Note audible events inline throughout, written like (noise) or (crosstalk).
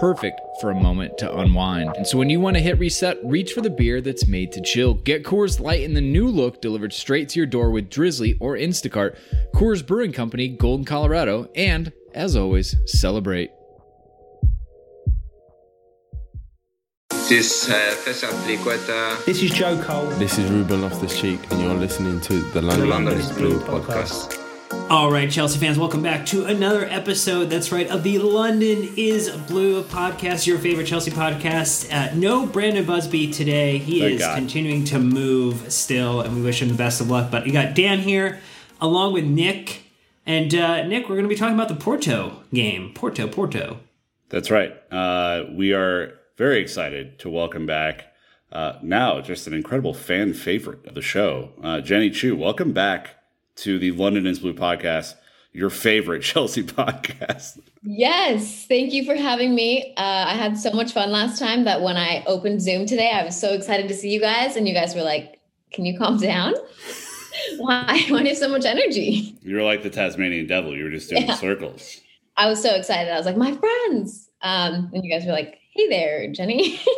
perfect for a moment to unwind. And so when you want to hit reset, reach for the beer that's made to chill. Get Coors Light in the new look delivered straight to your door with Drizly or Instacart. Coors Brewing Company, Golden, Colorado, and as always, celebrate. This uh, This is Joe Cole. This is Ruben Loftus Cheek, and you're listening to the the London, London is is Blue Blue podcast. podcast. All right, Chelsea fans, welcome back to another episode. That's right, of the London is Blue podcast, your favorite Chelsea podcast. Uh, no Brandon Busby today. He Thank is God. continuing to move still, and we wish him the best of luck. But you got Dan here, along with Nick. And uh, Nick, we're going to be talking about the Porto game. Porto, Porto. That's right. Uh, we are very excited to welcome back uh, now just an incredible fan favorite of the show, uh, Jenny Chu. Welcome back to the London is Blue podcast, your favorite (laughs) Chelsea podcast. Yes, thank you for having me. Uh, I had so much fun last time that when I opened Zoom today, I was so excited to see you guys, and you guys were like, "Can you calm down? (laughs) Why? Why do you have so much energy?" You were like the Tasmanian devil. You were just doing Yeah. circles. I was so excited. I was like, "My friends," um, and you guys were like, "Hey there, Jenny." (laughs)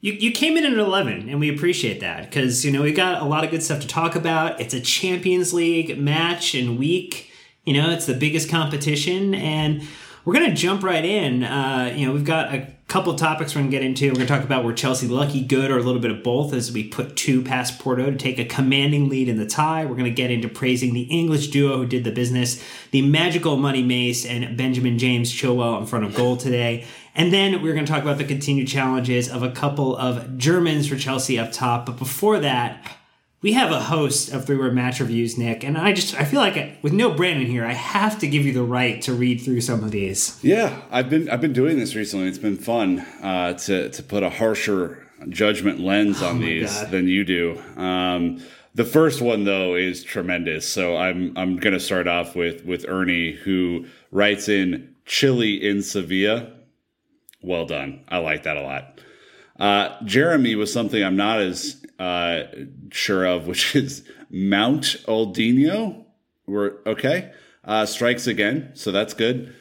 You, you came in at 11, and we appreciate that because, you know, we got a lot of good stuff to talk about. It's a Champions League match and week. You know, it's the biggest competition, and we're going to jump right in. Uh, you know, we've got a couple topics we're going to get into. We're going to talk about where Chelsea lucky, good, or a little bit of both as we put two past Porto to take a commanding lead in the tie. We're going to get into praising the English duo who did the business, the magical Money Mace and Benjamin James Chilwell in front of goal today. And then we're going to talk about the continued challenges of a couple of Germans for Chelsea up top. But before that, we have a host of three word match reviews, Nick. And I just, I feel like I, with no Brandon here, I have to give you the right to read through some of these. Yeah, I've been I've been doing this recently. It's been fun uh, to to put a harsher judgment lens on Oh these God. than you do. Um, the first one though is tremendous. So I'm I'm going to start off with with Ernie who writes in Chile in Sevilla. Well done. I like that a lot. Uh, Jeremy was something I'm not as uh, sure of, (laughs) which is Mount Oldino. We're okay. Uh, strikes again, so that's good.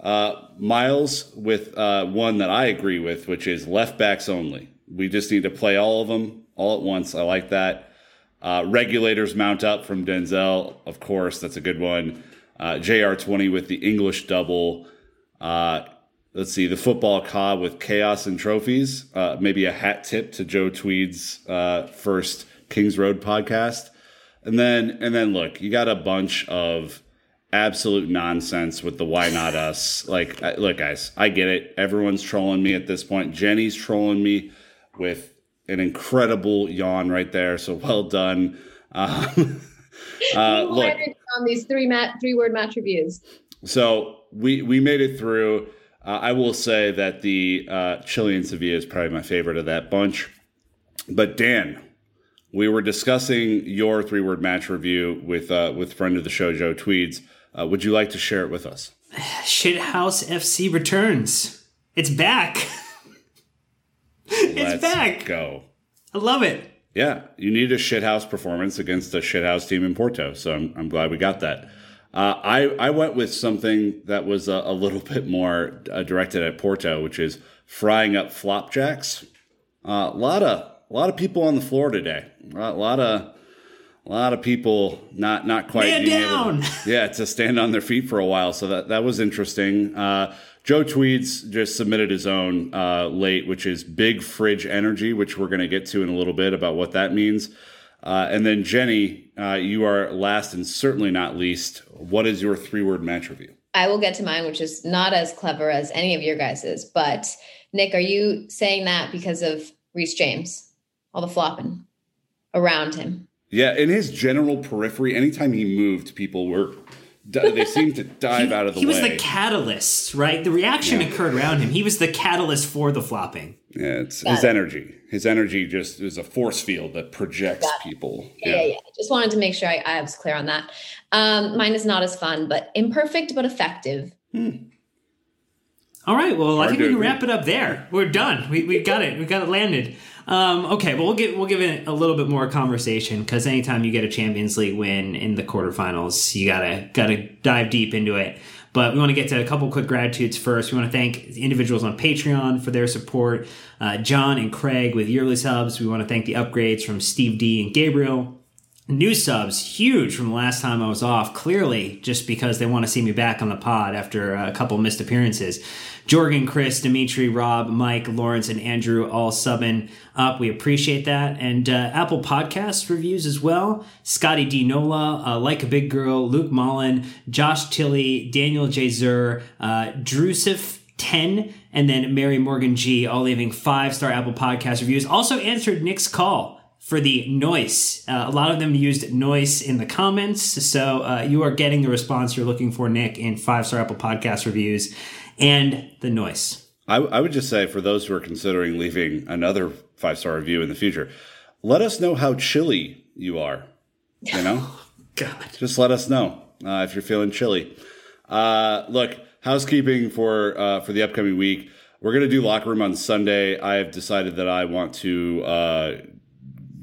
Uh, Miles with uh, one that I agree with, which is left backs only. We just need to play all of them all at once. I like that. Uh, regulators mount up from Denzel, of course, that's a good one. Uh, JR20 with the English double. Let's see, the football cob with chaos and trophies. Uh, maybe a hat tip to Joe Tweed's uh, first Kings Road podcast. And then, and then look, you got a bunch of absolute nonsense with the why not us. (laughs) Like, I- look, guys, I get it. Everyone's trolling me at this point. Jenny's trolling me with an incredible yawn right there. So well done. Um, (laughs) uh, look, on these three mat three word match reviews. so we we made it through. Uh, I will say that the uh, Chile and Sevilla is probably my favorite of that bunch. But Dan, we were discussing your three word match review with uh, with friend of the show Joe Tweeds. Uh, would you like to share it with us? (sighs) Shithouse FC returns. It's back. (laughs) it's Let's back. Go. I love it. Yeah, you need a shithouse performance against a shithouse team in Porto. So I'm, I'm glad we got that. Uh, I, I went with something that was a, a little bit more uh, directed at Porto, which is frying up flopjacks. Uh, a lot of a lot of people on the floor today. A lot of a lot of people not not quite Man being down! able to, (laughs) yeah to stand on their feet for a while. So that that was interesting. Uh, Joe Tweeds just submitted his own uh, late, which is big fridge energy, which we're going to get to in a little bit about what that means. Uh, and then Jenny, uh, you are last and certainly not least. What is your three word match review? I will get to mine, which is not as clever as any of your guys's. But Nick, are you saying that because of Reece James, all the flopping around him? Yeah, in his general periphery, anytime he moved, people were they seemed to dive He, out of the way. he way. was the catalyst, right? The reaction occurred around him. He was the catalyst for the flopping. yeah, it's Got his it. energy. His energy just is a force field that projects people. Yeah, yeah, yeah. Just wanted to make sure I, I was clear on that. Um, mine is not as fun, but imperfect but effective. All right. Well, I think we can agree. wrap it up there. We're done. We, we got it. We got it landed. Um, okay. Well, we'll get we'll give it a little bit more conversation because anytime you get a Champions League win in the quarterfinals, you gotta gotta dive deep into it. But we want to get to a couple quick gratitudes first. We want to thank the individuals on Patreon for their support. Uh, John and Craig with yearly subs. We want to thank the upgrades from Steve D and Gabriel. New subs, huge from the last time I was off. Clearly, just because they want to see me back on the pod after a couple missed appearances. Jorgen, Chris, Dimitri, Rob, Mike, Lawrence, and Andrew all subbing up. We appreciate that. And uh, Apple Podcast reviews as well. Scotty D. Nola, uh, Like a Big Girl, Luke Mullen, Josh Tilley, Daniel J. Zur, uh, Drusif 10, and then Mary Morgan G, all leaving five star Apple Podcast reviews. Also answered Nick's call for the noise. Uh, a lot of them used noise in the comments, so uh, you are getting the response you're looking for, Nick, in five star Apple Podcast reviews and the noise. I, I would just say for those who are considering leaving another five star review in the future, let us know how chilly you are. You know, (laughs) God. just let us know uh, if you're feeling chilly. Uh, look, housekeeping for uh, for the upcoming week. We're gonna do locker room on Sunday. I have decided that I want to uh,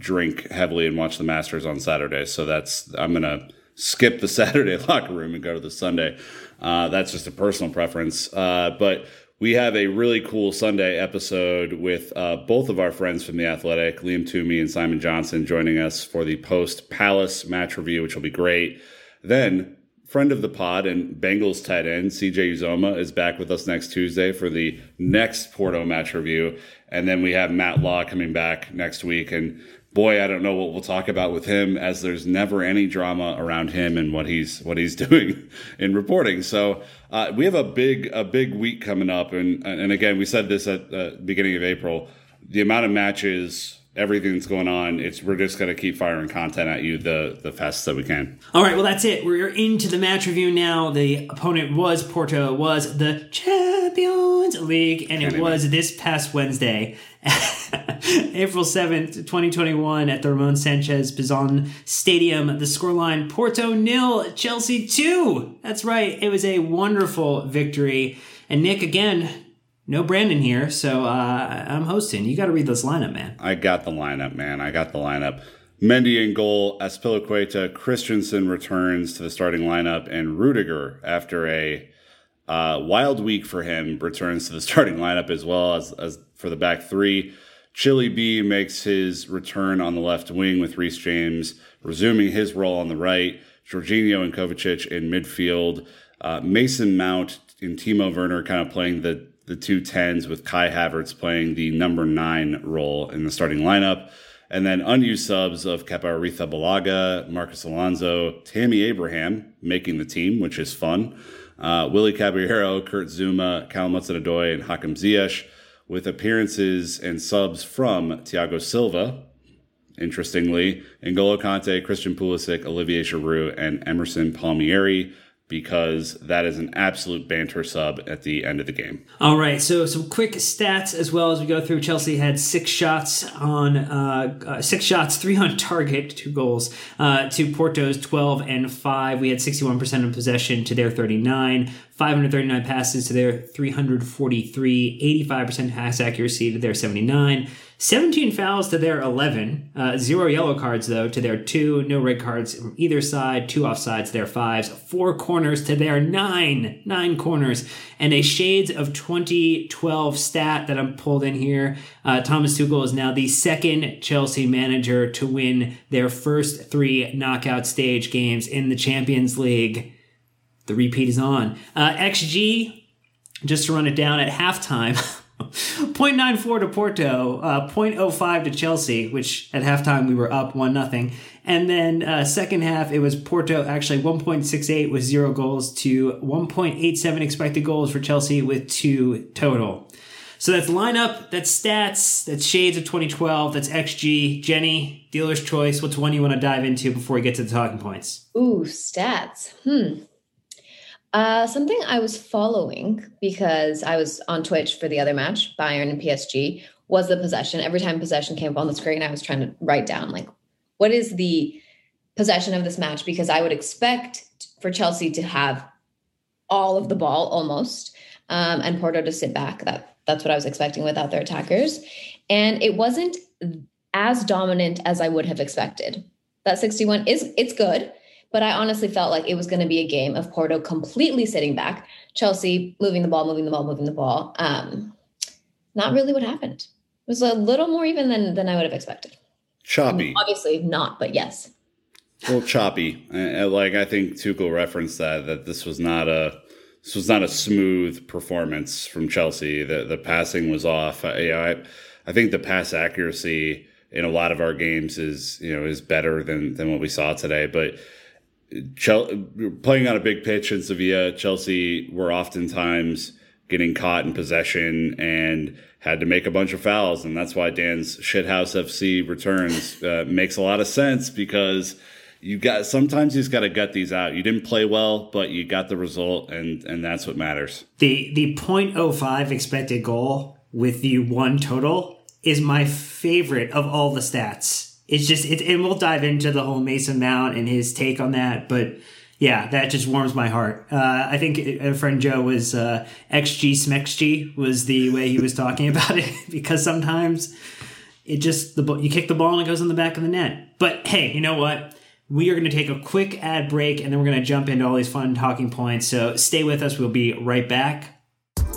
drink heavily and watch the Masters on Saturday. So that's I'm gonna skip the (laughs) Saturday locker room and go to the Sunday. Uh, that's just a personal preference. Uh, but we have a really cool Sunday episode with uh, both of our friends from the Athletic, Liam Twomey and Simon Johnson, joining us for the post Palace match review, which will be great. Then friend of the pod and Bengals tight end CJ Uzomah is back with us next Tuesday for the next Porto match review, and then we have Matt Law coming back next week. And boy, I don't know what we'll talk about with him, as there's never any drama around him and what he's what he's (laughs) doing in reporting. So uh, we have a big a big week coming up, and and again, we said this at the beginning of April. The amount of matches. Everything that's going on, it's we're just gonna keep firing content at you the the fastest that we can. All right, well, that's it. We're into the match review now. The opponent was Porto, it was the Champions League, and it even. was this past Wednesday, (laughs) April 7th, 2021, at the Ramon Sanchez Pizjuan Stadium. The scoreline Porto nil, Chelsea 2. That's right. It was a wonderful victory. And Nick, again, no Brandon here, so uh, I'm hosting. You got to read this lineup, man. I got the lineup, man. I got the lineup. Mendy in goal, Azpilicueta, Christensen returns to the starting lineup, and Rudiger, after a uh, wild week for him, returns to the (laughs) starting lineup as well as, as for the back three. Chili B makes his return on the left wing with Reece James resuming his role on the right. Jorginho and Kovacic in midfield. Uh, Mason Mount and Timo Werner kind of playing the the two tens with Kai Havertz playing the number nine role in the starting lineup. And then unused subs of Kepa Aretha Balaga, Marcos Alonso, Tammy Abraham making the team, which is fun. Uh, Willy Caballero, Kurt Zouma, Callum Hudson-Odoi, and Hakim Ziyech, with appearances and subs from Thiago Silva, interestingly, N'Golo Kante, Christian Pulisic, Olivier Giroud, and Emerson Palmieri, because that is an absolute banter sub at the end of the game. All right, so some quick stats as well as we go through. Chelsea had six shots on uh, uh, six shots, three on target, two goals. Uh, to Porto's twelve and five, we had sixty-one percent of possession to their thirty-nine. 539 passes to their 343, 85% pass accuracy to their 79, 17 fouls to their 11, uh, zero yellow cards though to their two, no red cards from either side, two offsides to their fives, four corners to their nine, nine corners, and a shades of 2012 stat that I'm pulled in here. Uh, Thomas Tuchel is now the second Chelsea manager to win their first three knockout stage games in the Champions League the repeat is on. Uh, XG, just to run it down at halftime, (laughs) 0.94 to Porto, uh, 0.05 to Chelsea, which at halftime we were up 1 nothing. And then uh, second half, it was Porto actually 1.68 with zero goals to 1.87 expected goals for Chelsea with two total. So that's lineup, that's stats, that's shades of 2012, that's XG. Jenny, dealer's choice. What's one you want to dive into before we get to the talking points? Ooh, stats. Hmm. Uh, something I was following because I was on Twitch for the other match, Bayern and PSG, was the possession. Every time possession came up on the screen, I was trying to write down like, what is the possession of this match? Because I would expect for Chelsea to have all of the ball almost, um, and Porto to sit back. That that's what I was expecting without their attackers, and it wasn't as dominant as I would have expected. That 61 is it's good but I honestly felt like it was going to be a game of Porto completely sitting back, Chelsea moving the ball, moving the ball, moving the ball. Um, not really what happened. It was a little more even than than I would have expected. Choppy. Obviously not, but yes. A little choppy. Like I think Tuchel referenced that that this was not a this was not a smooth performance from Chelsea. The the passing was off. I, you know, I, I think the pass accuracy in a lot of our games is you know is better than than what we saw today, but Chelsea, playing on a big pitch in Sevilla, Chelsea were oftentimes getting caught in possession and had to make a bunch of fouls, and that's why Dan's shithouse FC returns uh, makes a lot of sense because you got sometimes you just got to gut these out. You didn't play well, but you got the result, and and that's what matters. The the 0.05 expected goal with the one total is my favorite of all the stats it's just it, and we'll dive into the whole Mason Mount and his take on that, but yeah, that just warms my heart. Uh, I think a friend Joe was uh, XG Smexg was the way he was talking (laughs) about it because sometimes it just the you kick the ball and it goes in the back of the net. But hey, you know what? We are going to take a quick ad break and then we're going to jump into all these fun talking points. So stay with us. We'll be right back.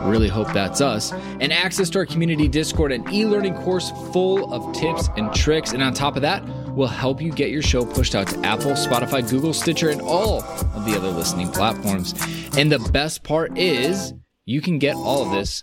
really hope that's us, and access to our community Discord, an e-learning course full of tips and tricks. And on top of that, we'll help you get your show pushed out to Apple, Spotify, Google, Stitcher, and all of the other listening platforms. And the best part is you can get all of this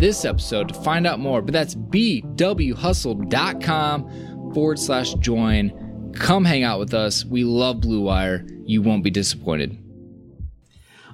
this episode to find out more, but that's bwhustle.com forward slash join. Come hang out with us. We love Blue Wire. You won't be disappointed.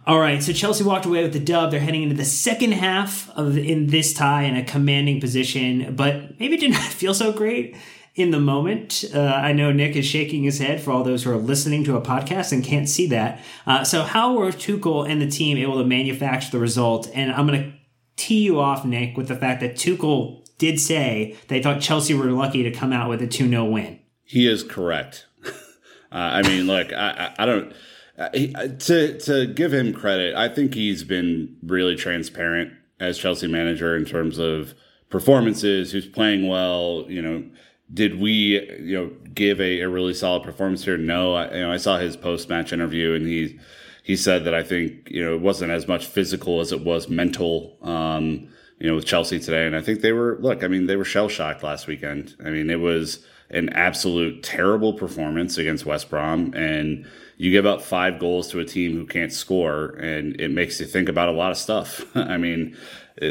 All right, so Chelsea walked away with the dub. They're heading into the second half of in this tie in a commanding position, but maybe it didn't (laughs) feel so great in the moment. Uh, I know Nick is shaking his head for all those who are listening to a podcast and can't see that. Uh, so, how were Tuchel and the team able to manufacture the result? And I'm going to tee you off, Nick, with the fact that Tuchel did say they thought Chelsea were lucky to come out with a 2 0 win. He is correct. uh, I mean, look, I, I, I don't. Uh, he, uh, to to give him credit, I think he's been really transparent as Chelsea manager in terms of performances, who's playing well, you know, did we you know give a, a really solid performance here? No, I, you know I saw his post match interview and he he said that I think you know it wasn't as much physical as it was mental. Um, you know, with Chelsea today, and I think they were look. I mean, they were shell shocked last weekend. I mean, it was an absolute terrible performance against West Brom, and you give up five goals to a team who can't score, and it makes you think about a lot of stuff. (laughs) I mean,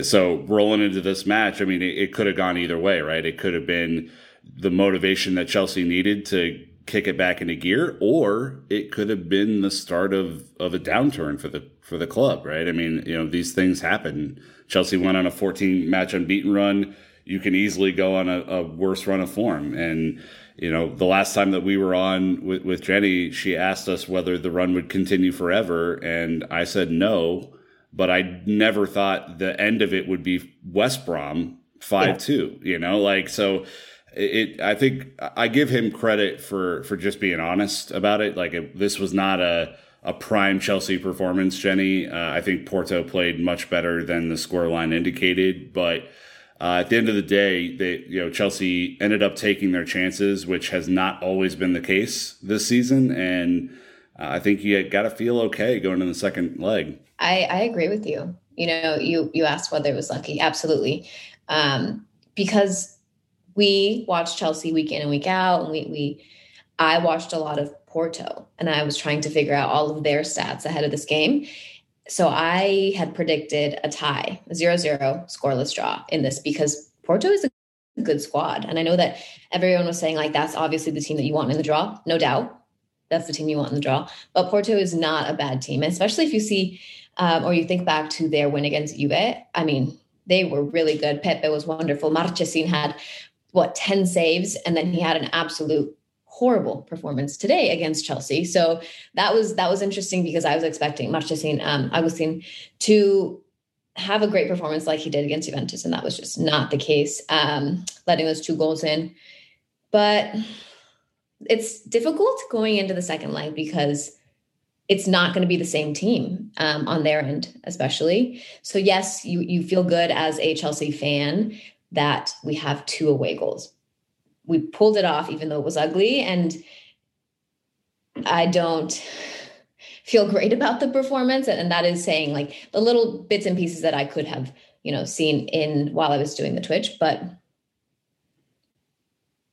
so rolling into this match, I mean, it, it could have gone either way, right? It could have been the motivation that Chelsea needed to kick it back into gear, or it could have been the start of of a downturn for the for the club, right? I mean, you know, these things happen. Chelsea went on a 14 match unbeaten run. You can easily go on a, a worse run of form, and you know, the last time that we were on with, with Jenny, she asked us whether the run would continue forever, and I said no. But I never thought the end of it would be West Brom five two. You know, like so it i think i give him credit for for just being honest about it. Like it, this was not a a prime chelsea performance jenny. Uh, i think porto played much better than the scoreline indicated but uh, at the end of the day they you know chelsea ended up taking their chances which has not always been the case this season. And uh, i think you got to feel okay going to the second leg. I, I agree with you. You know you you asked whether it was lucky. Absolutely. Um, because we watched Chelsea week in and week out, and we we I watched a lot of Porto, and I was trying to figure out all of their stats ahead of this game. So I had predicted a tie, a 0-0 scoreless draw in this because Porto is a good squad, and I know that everyone was saying like that's obviously the team that you want in the draw, no doubt. That's the team you want in the draw. But Porto is not a bad team, especially if you see um, or you think back to their win against Juve. I mean, they were really good. Pepe was wonderful. Marchesin had what 10 saves and then he had an absolute horrible performance today against Chelsea. So that was that was interesting because I was expecting Marchesin um Agustin to have a great performance like he did against Juventus and that was just not the case um letting those two goals in. But it's difficult going into the second leg because it's not going to be the same team um, on their end, especially. So yes, you you feel good as a Chelsea fan that we have two away goals. We pulled it off, even though it was ugly. And I don't (laughs) feel great about the performance. And that is saying like the little bits and pieces that I could have, you know, seen in while I was doing the Twitch. But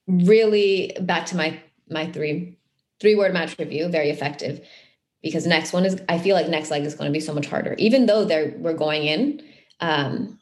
really back to my my three three word match review, very effective. Because next one is I feel like next leg is going to be so much harder. Even though they're we're going in um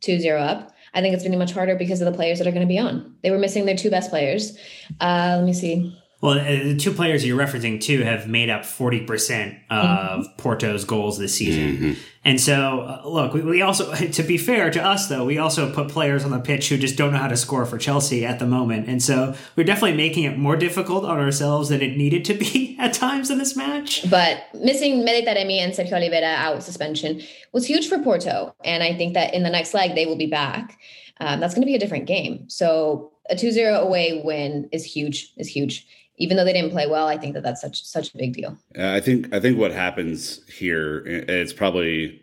2-0 up I think it's going to be much harder because of the players that are going to be on. They were missing their two best players. Uh, let me see. Well, uh, the two players you're referencing too have made up 40% of mm-hmm. Porto's goals this season. Mm-hmm. And so, uh, look, we, we, also, (laughs) to be fair to us though, we also put players on the pitch who just don't know how to score for Chelsea at the moment. And so we're definitely making it more difficult on ourselves than it needed to be (laughs) at times in this match. But missing Mehdi Taremi and Sergio Oliveira out suspension was huge for Porto. And I think that in the next leg, they will be back. Um, that's going to be a different game. So a 2-0 away win is huge, is huge even though they didn't play well, I think that that's such such a big deal. Uh, I think I think what happens here, it's probably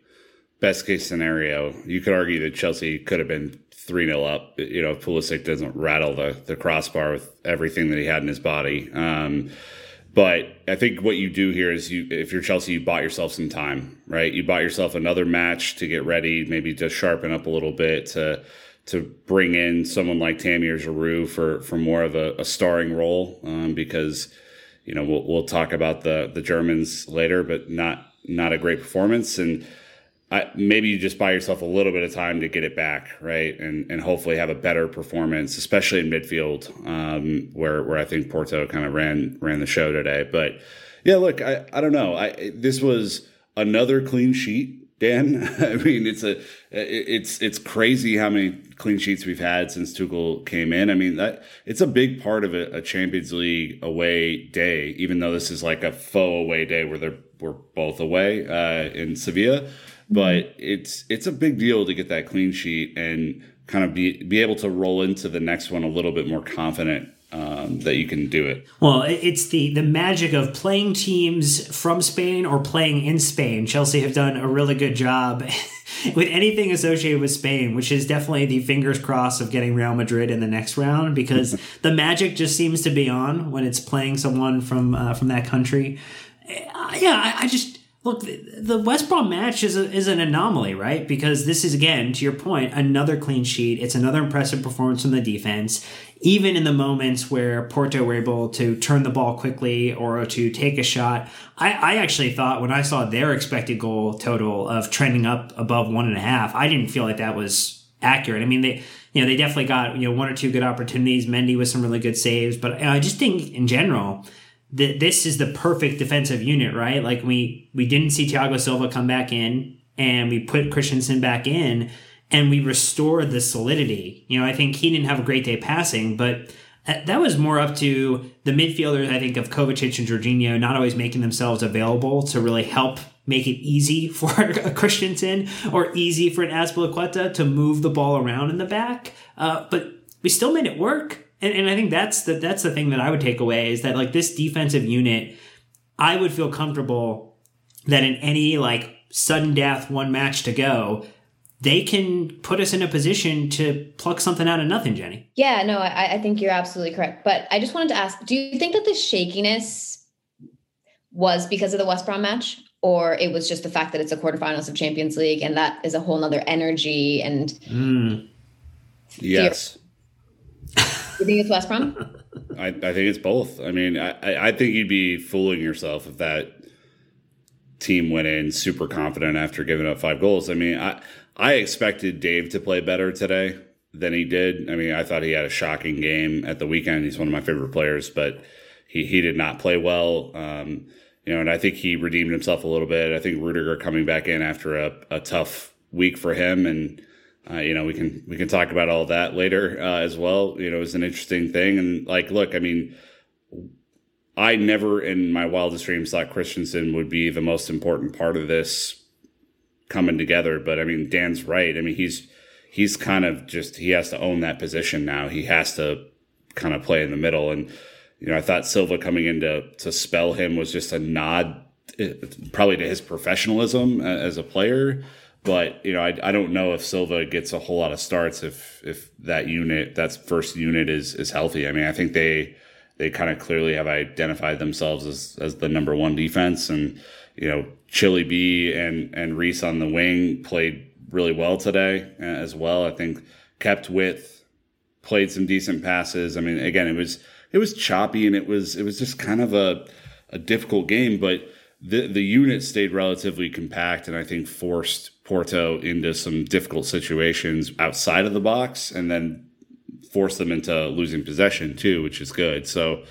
best case scenario. You could argue that Chelsea could have been three 0 up. You know, if Pulisic doesn't rattle the the crossbar with everything that he had in his body. Um, but I think what you do here is you, if you're Chelsea, you bought yourself some time, right? You bought yourself another match to get ready, maybe to sharpen up a little bit to to bring in someone like Tammy or Giroud for for more of a, a starring role um, because you know we'll we'll talk about the the Germans later, but not not a great performance and. I, maybe you just buy yourself a little bit of time to get it back, right, and and hopefully have a better performance, especially in midfield, um, where where I think Porto kind of ran ran the show today. But yeah, look, I I don't know, I this was another clean sheet Dan. (laughs) I mean, it's a it's it's crazy how many clean sheets we've had since Tuchel came in. I mean, that it's a big part of a, a Champions League away day, even though this is like a faux away day where they're we're both away uh, in Sevilla. But it's it's a big deal to get that clean sheet and kind of be be able to roll into the next one a little bit more confident um, that you can do it. Well, it's the the magic of playing teams from Spain or playing in Spain. Chelsea have done a really good job (laughs) with anything associated with Spain, which is definitely the fingers crossed of getting Real Madrid in the next round because (laughs) the magic just seems to be on when it's playing someone from uh, from that country. Uh, yeah, I, I just Look, the, West Brom match is a, is an anomaly, right? Because this is again, to your point, another clean sheet. It's another impressive performance from the defense. Even in the moments where Porto were able to turn the ball quickly or to take a shot, I, I actually thought when I saw their expected goal total of trending up above one and a half, I didn't feel like that was accurate. I mean, they you know they definitely got you know one or two good opportunities. Mendy with some really good saves, but I just think in general this is the perfect defensive unit, right? Like we we didn't see Thiago Silva come back in, and we put Christensen back in, and we restored the solidity. You know, I think he didn't have a great day passing, but that was more up to the midfielders. I think of Kovacic and Jorginho not always making themselves available to really help make it easy (laughs) for a Christensen or easy for an Azpilicueta to move the ball around in the back. Uh, but we still made it work. And, and I think that's the that's the thing that I would take away is that like this defensive unit, I would feel comfortable that in any like sudden death one match to go, they can put us in a position to pluck something out of nothing, Jenny. Yeah, no, I, I think you're absolutely correct. But I just wanted to ask, do you think that the shakiness was because of the West Brom match? Or it was just the fact that it's a quarterfinals of Champions League and that is a whole nother energy and mm. Yes. You think it's West Brom? I, I think it's both. I mean, I, I think you'd be fooling yourself if that team went in super confident after giving up five goals. I mean, I I expected Dave to play better today than he did. I mean, I thought he had a shocking game at the weekend. He's one of my favorite players, but he he did not play well. Um, you know, and I think he redeemed himself a little bit. I think Rudiger coming back in after a, a tough week for him and uh, you know, we can we can talk about all that later uh, as well. You know, it's an interesting thing, and like, look, I mean, I never in my wildest dreams thought Christensen would be the most important part of this coming together. But I mean, Dan's right. I mean, he's he's kind of just he has to own that position now. He has to kind of play in the middle, and you know, I thought Silva coming in to to spell him was just a nod, eh, probably to his professionalism uh, as a player but you know, I, I don't know if Silva gets a whole lot of starts if if that unit, that first unit is is healthy. I mean, I think they they kind of clearly have identified themselves as as the number one defense, and you know, Chile B and and Reece on the wing played really well today uh, as well. I think kept width, played some decent passes. I mean, again, it was it was choppy and it was it was just kind of a a difficult game, but the the unit stayed relatively compact and I think forced Porto into some difficult situations outside of the box and then force them into losing possession too, which is good. So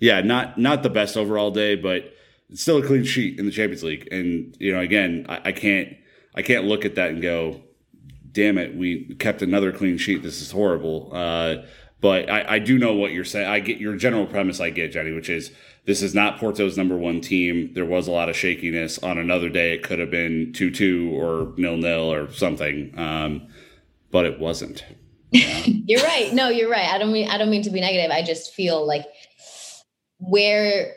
yeah, not not the best overall day, but it's still a clean sheet in the Champions League. And you know, again, I, I can't I can't look at that and go, damn it, we kept another clean sheet. This is horrible. Uh, but I, I do know what you're saying. I get your general premise. I get Jenny, which is this is not Porto's number one team. There was a lot of shakiness. On another day, it could have been 2 2 or nil nil or something, um, but it wasn't. Yeah. (laughs) you're right. No, you're right. I don't mean I don't mean to be negative. I just feel like where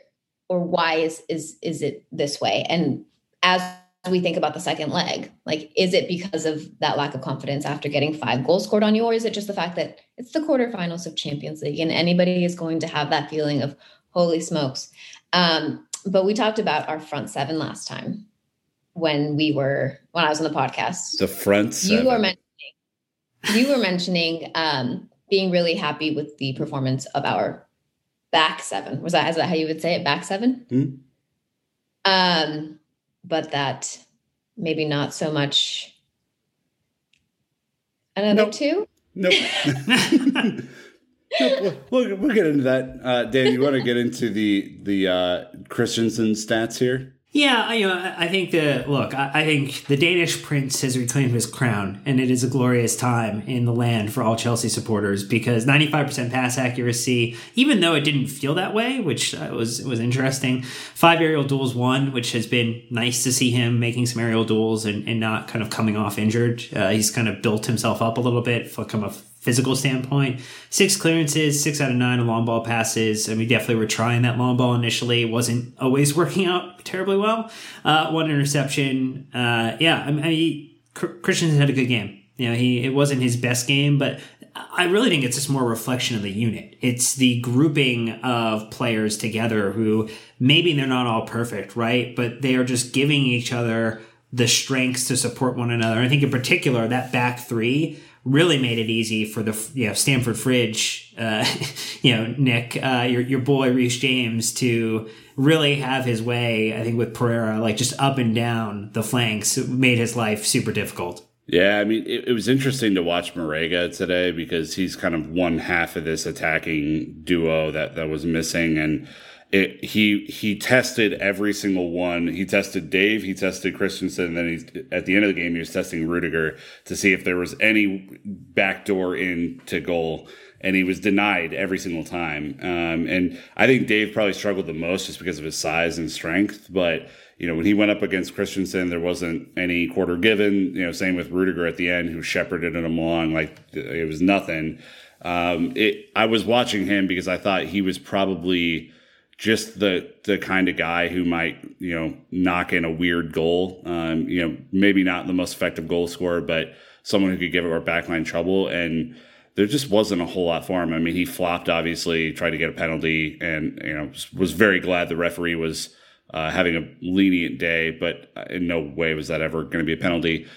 or why is is is it this way? And as we think about the second leg, like is it because of that lack of confidence after getting five goals scored on you, or is it just the fact that it's the quarterfinals of Champions League and anybody is going to have that feeling of Holy smokes. Um, but we talked about our front seven last time when we were when I was on the podcast. The front seven. You were mentioning you were mentioning um, being really happy with the performance of our back seven. Was that is that how you would say it? Back 7 mm-hmm. Um, but that maybe not so much another nope. two. Nope. (laughs) (laughs) we'll, we'll, get into that. Uh, Dan, you want to get into the the uh, Christensen stats here? Yeah, you know, I think the look. I, think the Danish prince has reclaimed his crown, and it is a glorious time in the land for all Chelsea supporters because 95% pass accuracy, even though it didn't feel that way, which uh, was was interesting. Five aerial duels won, which has been nice to see him making some aerial duels and, and not kind of coming off injured. Uh, he's kind of built himself up a little bit from a physical standpoint. Six clearances, six out of nine long ball passes. and we definitely were trying that long ball initially. It wasn't always (laughs) working out terribly well. Uh, one interception. Uh, yeah, I mean, Christian had a good game. You know, he it wasn't his best game, but I really think it's just more a reflection of the unit. It's the grouping of players together who maybe they're not all perfect, right? But they are just giving each other the strengths to support one another. I think in particular that back three really made it easy for the you know Stamford Fridge, uh, (laughs) you know Nick, uh, your your boy Reece James to really have his way. I think with Pereira, like just up and down the flanks, made his life super difficult. Yeah, I mean, it, it was interesting to watch Marega today because he's kind of one half of this attacking duo that that was missing, and it, he he tested every single one. He tested Dave, he tested Christensen, then he at the end of the game he was testing Rudiger to see if there was any backdoor into goal, and he was denied every single time. Um, and I think Dave probably struggled the most just because of his size and strength, but. You know, when he went up against Christensen, there wasn't any quarter given. You know, same with Rudiger at the end, who shepherded him along like it was nothing. Um, it, I was watching him because I thought he was probably just the the kind of guy who might you know knock in a weird goal. Um, you know, maybe not the most effective goal scorer, but someone who could give our backline trouble. And there just wasn't a whole lot for him. I mean, he flopped obviously, tried to get a penalty, and you know was very glad the referee was uh, having a lenient day, but in no way was that ever going to be a penalty.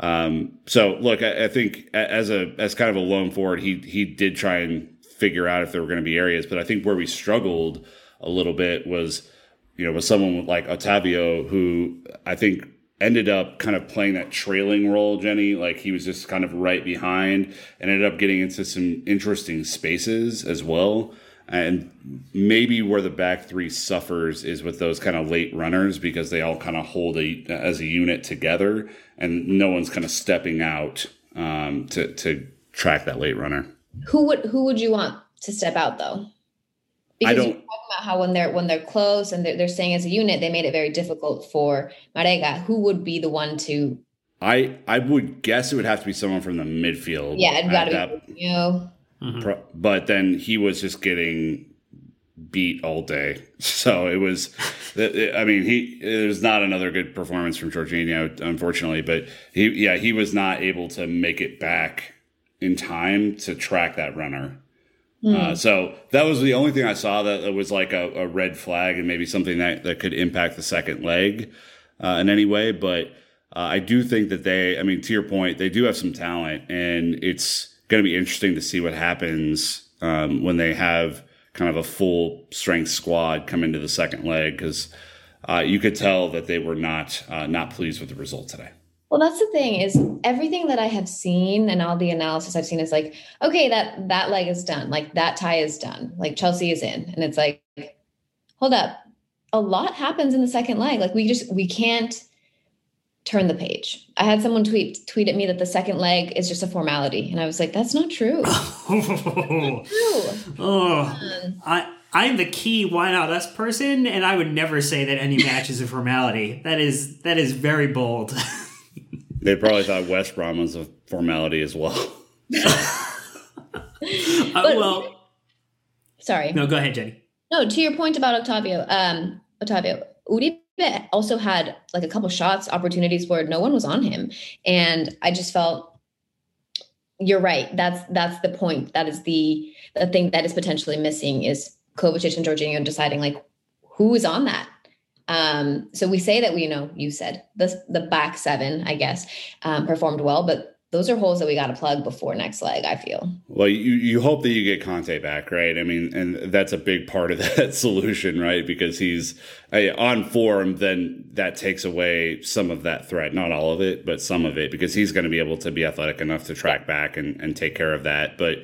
Um, so look, I, I, think as a as kind of a lone forward, he he did try and figure out if there were going to be areas, but I think where we struggled a little bit was, you know, with someone like Otavio, who I think ended up kind of playing that trailing role, Jenny. Like he was just kind of right behind and ended up getting into some interesting spaces as well. And maybe where the back three suffers is with those kind of late runners because they all kind of hold a, as a unit together and no one's kind of stepping out um, to, to track that late runner. Who would who would you want to step out though? Because you're talking about how when they're when they're close and they're, they're staying as a unit, they made it very difficult for Marega. Who would be the one to? I I would guess it would have to be someone from the midfield. Yeah, it got to be you. Mm-hmm. But then he was just getting beat all day. (laughs) So it was, I mean, he there's not another good performance from Jorginho, unfortunately. But he, yeah, he was not able to make it back in time to track that runner. Mm. Uh, so that was the only thing I saw that was like a, a, red flag and maybe something that, that could impact the second leg uh, in any way. But uh, I do think that they, I mean, to your point, they do have some talent, and it's going to be interesting to see what happens um, when they have kind of a full strength squad come into the second leg because uh, you could tell that they were not uh, not pleased with the result today. Well, that's the thing is everything that I have seen and all the analysis I've seen is like, okay, that that leg is done. Like that tie is done. Like Chelsea is in. And it's like, hold up. A lot happens in the second leg. Like we just we can't turn the page. I had someone tweet tweet at me that the second leg is just a formality. And I was like, that's not true. (laughs) that's not true. Oh, I I'm the key why not us person, and I would never say that any match is a formality. That is that is very bold. (laughs) They probably thought West Brom was a formality as well. (laughs) uh, well, sorry. No, go ahead, Jenny. No, to your point about Octavio, um, Otavio, Uribe also had like a couple shots, opportunities where no one was on him, and I just felt you're right. That's that's the point. That is the the thing that is potentially missing is Kovacic and Jorginho deciding like who is on that um, so we say that we you know you said the the back seven, I guess, um, performed well, but those are holes that we got to plug before next leg. I feel. Well, you you hope that you get Kante back, right? I mean, and that's a big part of (laughs) that solution, right? Because he's uh, on form, then that takes away some of that threat, not all of it, but some of it, because he's going to be able to be athletic enough to track back and and take care of that. But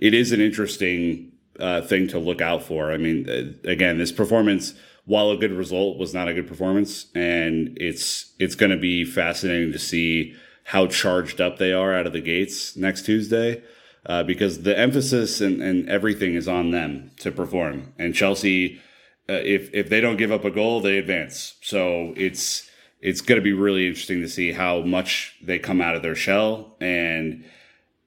it is an interesting uh, thing to look out for. I mean, uh, again, this performance while a good result was not a good performance, and it's it's going to be fascinating to see how charged up they are out of the gates next Tuesday. Uh, because the emphasis and, and everything is on them to perform. And Chelsea, uh, if if they don't give up a goal, they advance. So it's it's going to be really interesting to see how much they come out of their shell. And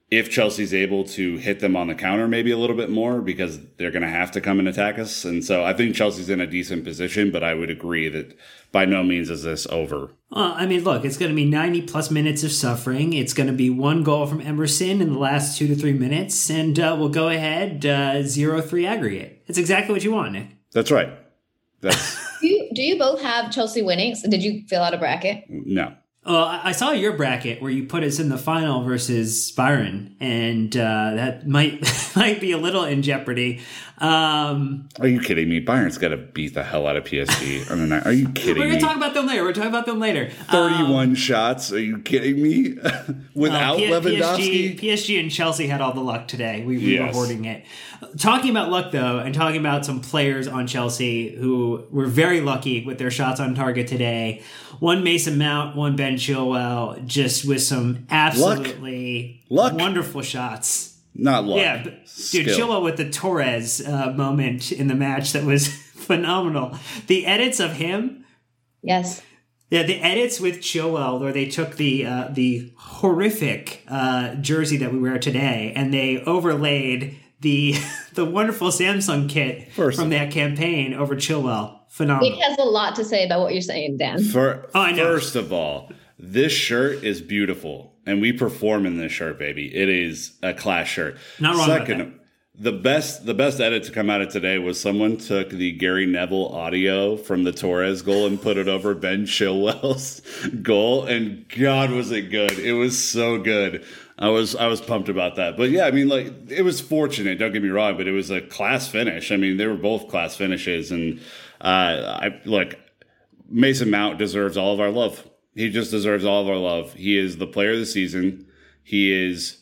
if Chelsea's able to hit them on the counter maybe a little bit more because they're going to have to come and attack us. And so I think Chelsea's in a decent position, but I would agree that by no means is this over. Well, I mean, look, it's going to be 90 plus minutes of suffering. It's going to be one goal from Emerson in the last two to three minutes, and uh, we'll go ahead uh, 0 3 aggregate. That's exactly what you want, Nick. That's right. That's (laughs) Do you, do you both have Chelsea winnings? Did you fill out a bracket? no. Well, I saw your bracket where you put us in the final versus Bayern, and uh, that might (laughs) might be a little in jeopardy. Um, Are you kidding me? Bayern's got to beat the hell out of PSG on the night. Are you (laughs) kidding me? we're me? gonna talk about them later. We're talking about them later. Um, 31 shots? Are you kidding me? (laughs) Without Uh, P- Lewandowski? PSG, PSG and Chelsea had all the luck today. We, we were hoarding it. Talking about luck, though, and talking about some players on Chelsea who were very lucky with their shots on target today. One Mason Mount, one Ben Chilwell, just with some absolutely Luck. wonderful shots. Not luck. Yeah, but, dude, Skill. Chilwell with the Torres uh, moment in the match that was (laughs) phenomenal. The edits of him Yes. yeah, the edits with Chilwell, where they took the uh, the horrific uh, jersey that we wear today, and they overlaid the (laughs) the wonderful Samsung kit First- from that campaign over Chilwell. Phenomenal. Phenomenal. has a lot to say about what you're saying, Dan. For, Oh, I know. First of all, this shirt is beautiful, and we perform in this shirt, baby. It is a class shirt. Not wrong Second, the best the best edit to come out of today was someone took the Gary Neville audio from the Torres goal and put it over Ben Chilwell's (laughs) goal, and God was it good! It was so good. I was I was pumped about that. But yeah, I mean, like it was fortunate. Don't get me wrong, but it was a class finish. I mean, they were both class finishes, and uh, I look. Mason Mount deserves all of our love. He just deserves all of our love. He is the player of the season. He is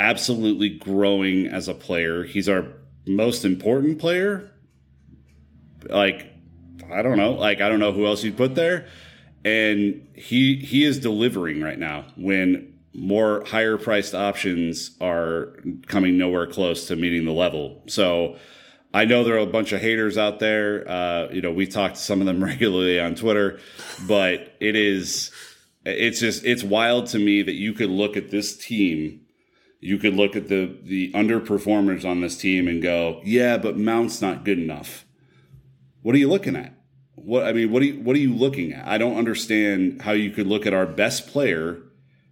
absolutely growing as a player. He's our most important player. Like, I don't know. Like, I don't know who else you'd put there. And he he is delivering right now when more higher priced options are coming nowhere close to meeting the level. So I know there are a bunch of haters out there. Uh, you know, we talk to some of them (laughs) regularly on Twitter, but it is, it's just, it's wild to me that you could look at this team, you could look at the the underperformers on this team and go, yeah, but Mount's not good enough. What are you looking at? What I mean, what are you, what are you looking at? I don't understand how you could look at our best player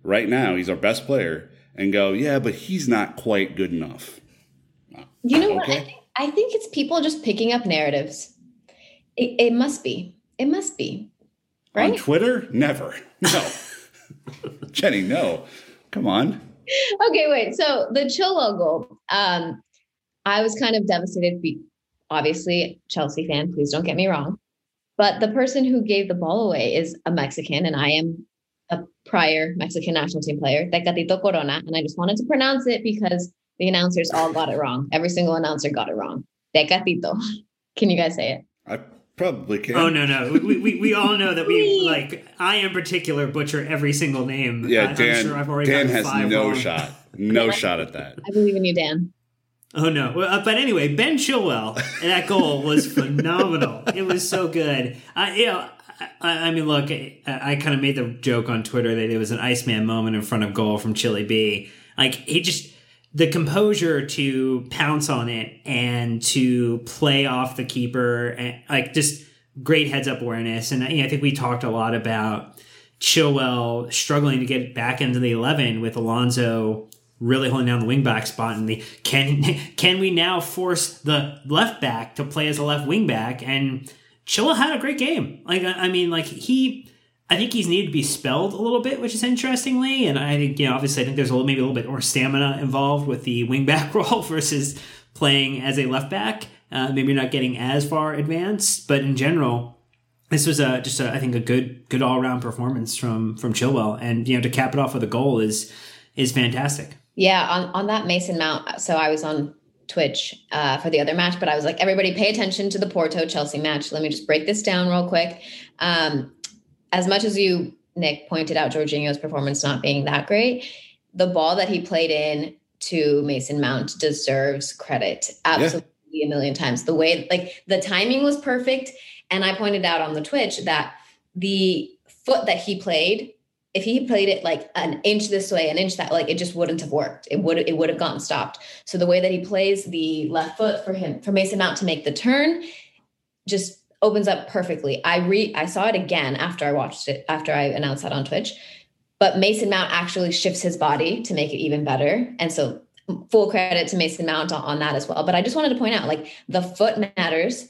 right now. He's our best player and go, yeah, but he's not quite good enough. You know what? I Okay. think, I think it's people just picking up narratives. It, it must be. It must be. Right? On Twitter? Never. (laughs) No. Jenny, no. Come on. okay, wait. So the Chilwell goal, um, I was kind of devastated. Be obviously Chelsea fan. Please don't get me wrong, but the person who gave the ball away is a Mexican, and I am a prior Mexican national team player, Tecatito Corona, and I just wanted to pronounce it because the announcers all got it wrong. Every single announcer got it wrong. Tecatito. (laughs) Can you guys say it? I probably can. Oh no no we, we, we all know that we (laughs) like I in particular butcher every single name. I- Yeah, I'm Dan. sure I've already Dan has five no wrong. shot. (laughs) No shot at that. I believe in you, Dan. Oh no! Well, uh, but anyway, Ben Chilwell, that goal was phenomenal. It was so good. I, you know, I, I mean, look, I, I kind of made the joke on Twitter that it was an Iceman moment in front of goal from Chili B. Like he just the composure to pounce on it and to play off the keeper, and like just great heads up awareness. And you know, I think we talked a lot about Chilwell struggling to get back into the eleven with Alonso really holding down the wing back spot and the can (laughs) can we now force the left back to play as a left wing back and Chilwell had a great game like I mean like he I think he's needed to be spelled a little bit which is interestingly and I think you know obviously I think there's a little maybe a little bit more stamina involved with the wing back (laughs) role versus playing as a left back uh, maybe not getting as far advanced but in general this was a just a, I think a good good all around performance from from Chilwell and you know to cap it off with a goal is is fantastic Yeah, on, on that Mason Mount. So I was on Twitch uh, for the other match, but I was like, everybody pay attention to the Porto Chelsea match. Let me just break this down real quick. Um, as much as you, Nick, pointed out Jorginho's performance not being that great, the ball that he played in to Mason Mount deserves credit absolutely a million times. The way, like, the timing was perfect. And I pointed out on the Twitch that the foot that he played if he played it like an inch this way, an inch that, like it just wouldn't have worked. It would it would have gotten stopped. So the way that he plays the left foot for him for Mason Mount to make the turn just opens up perfectly. I re I saw it again after I watched it after I announced that on Twitch. But Mason Mount actually shifts his body to make it even better. And so full credit to Mason Mount on, on that as well. But I just wanted to point out like the foot matters.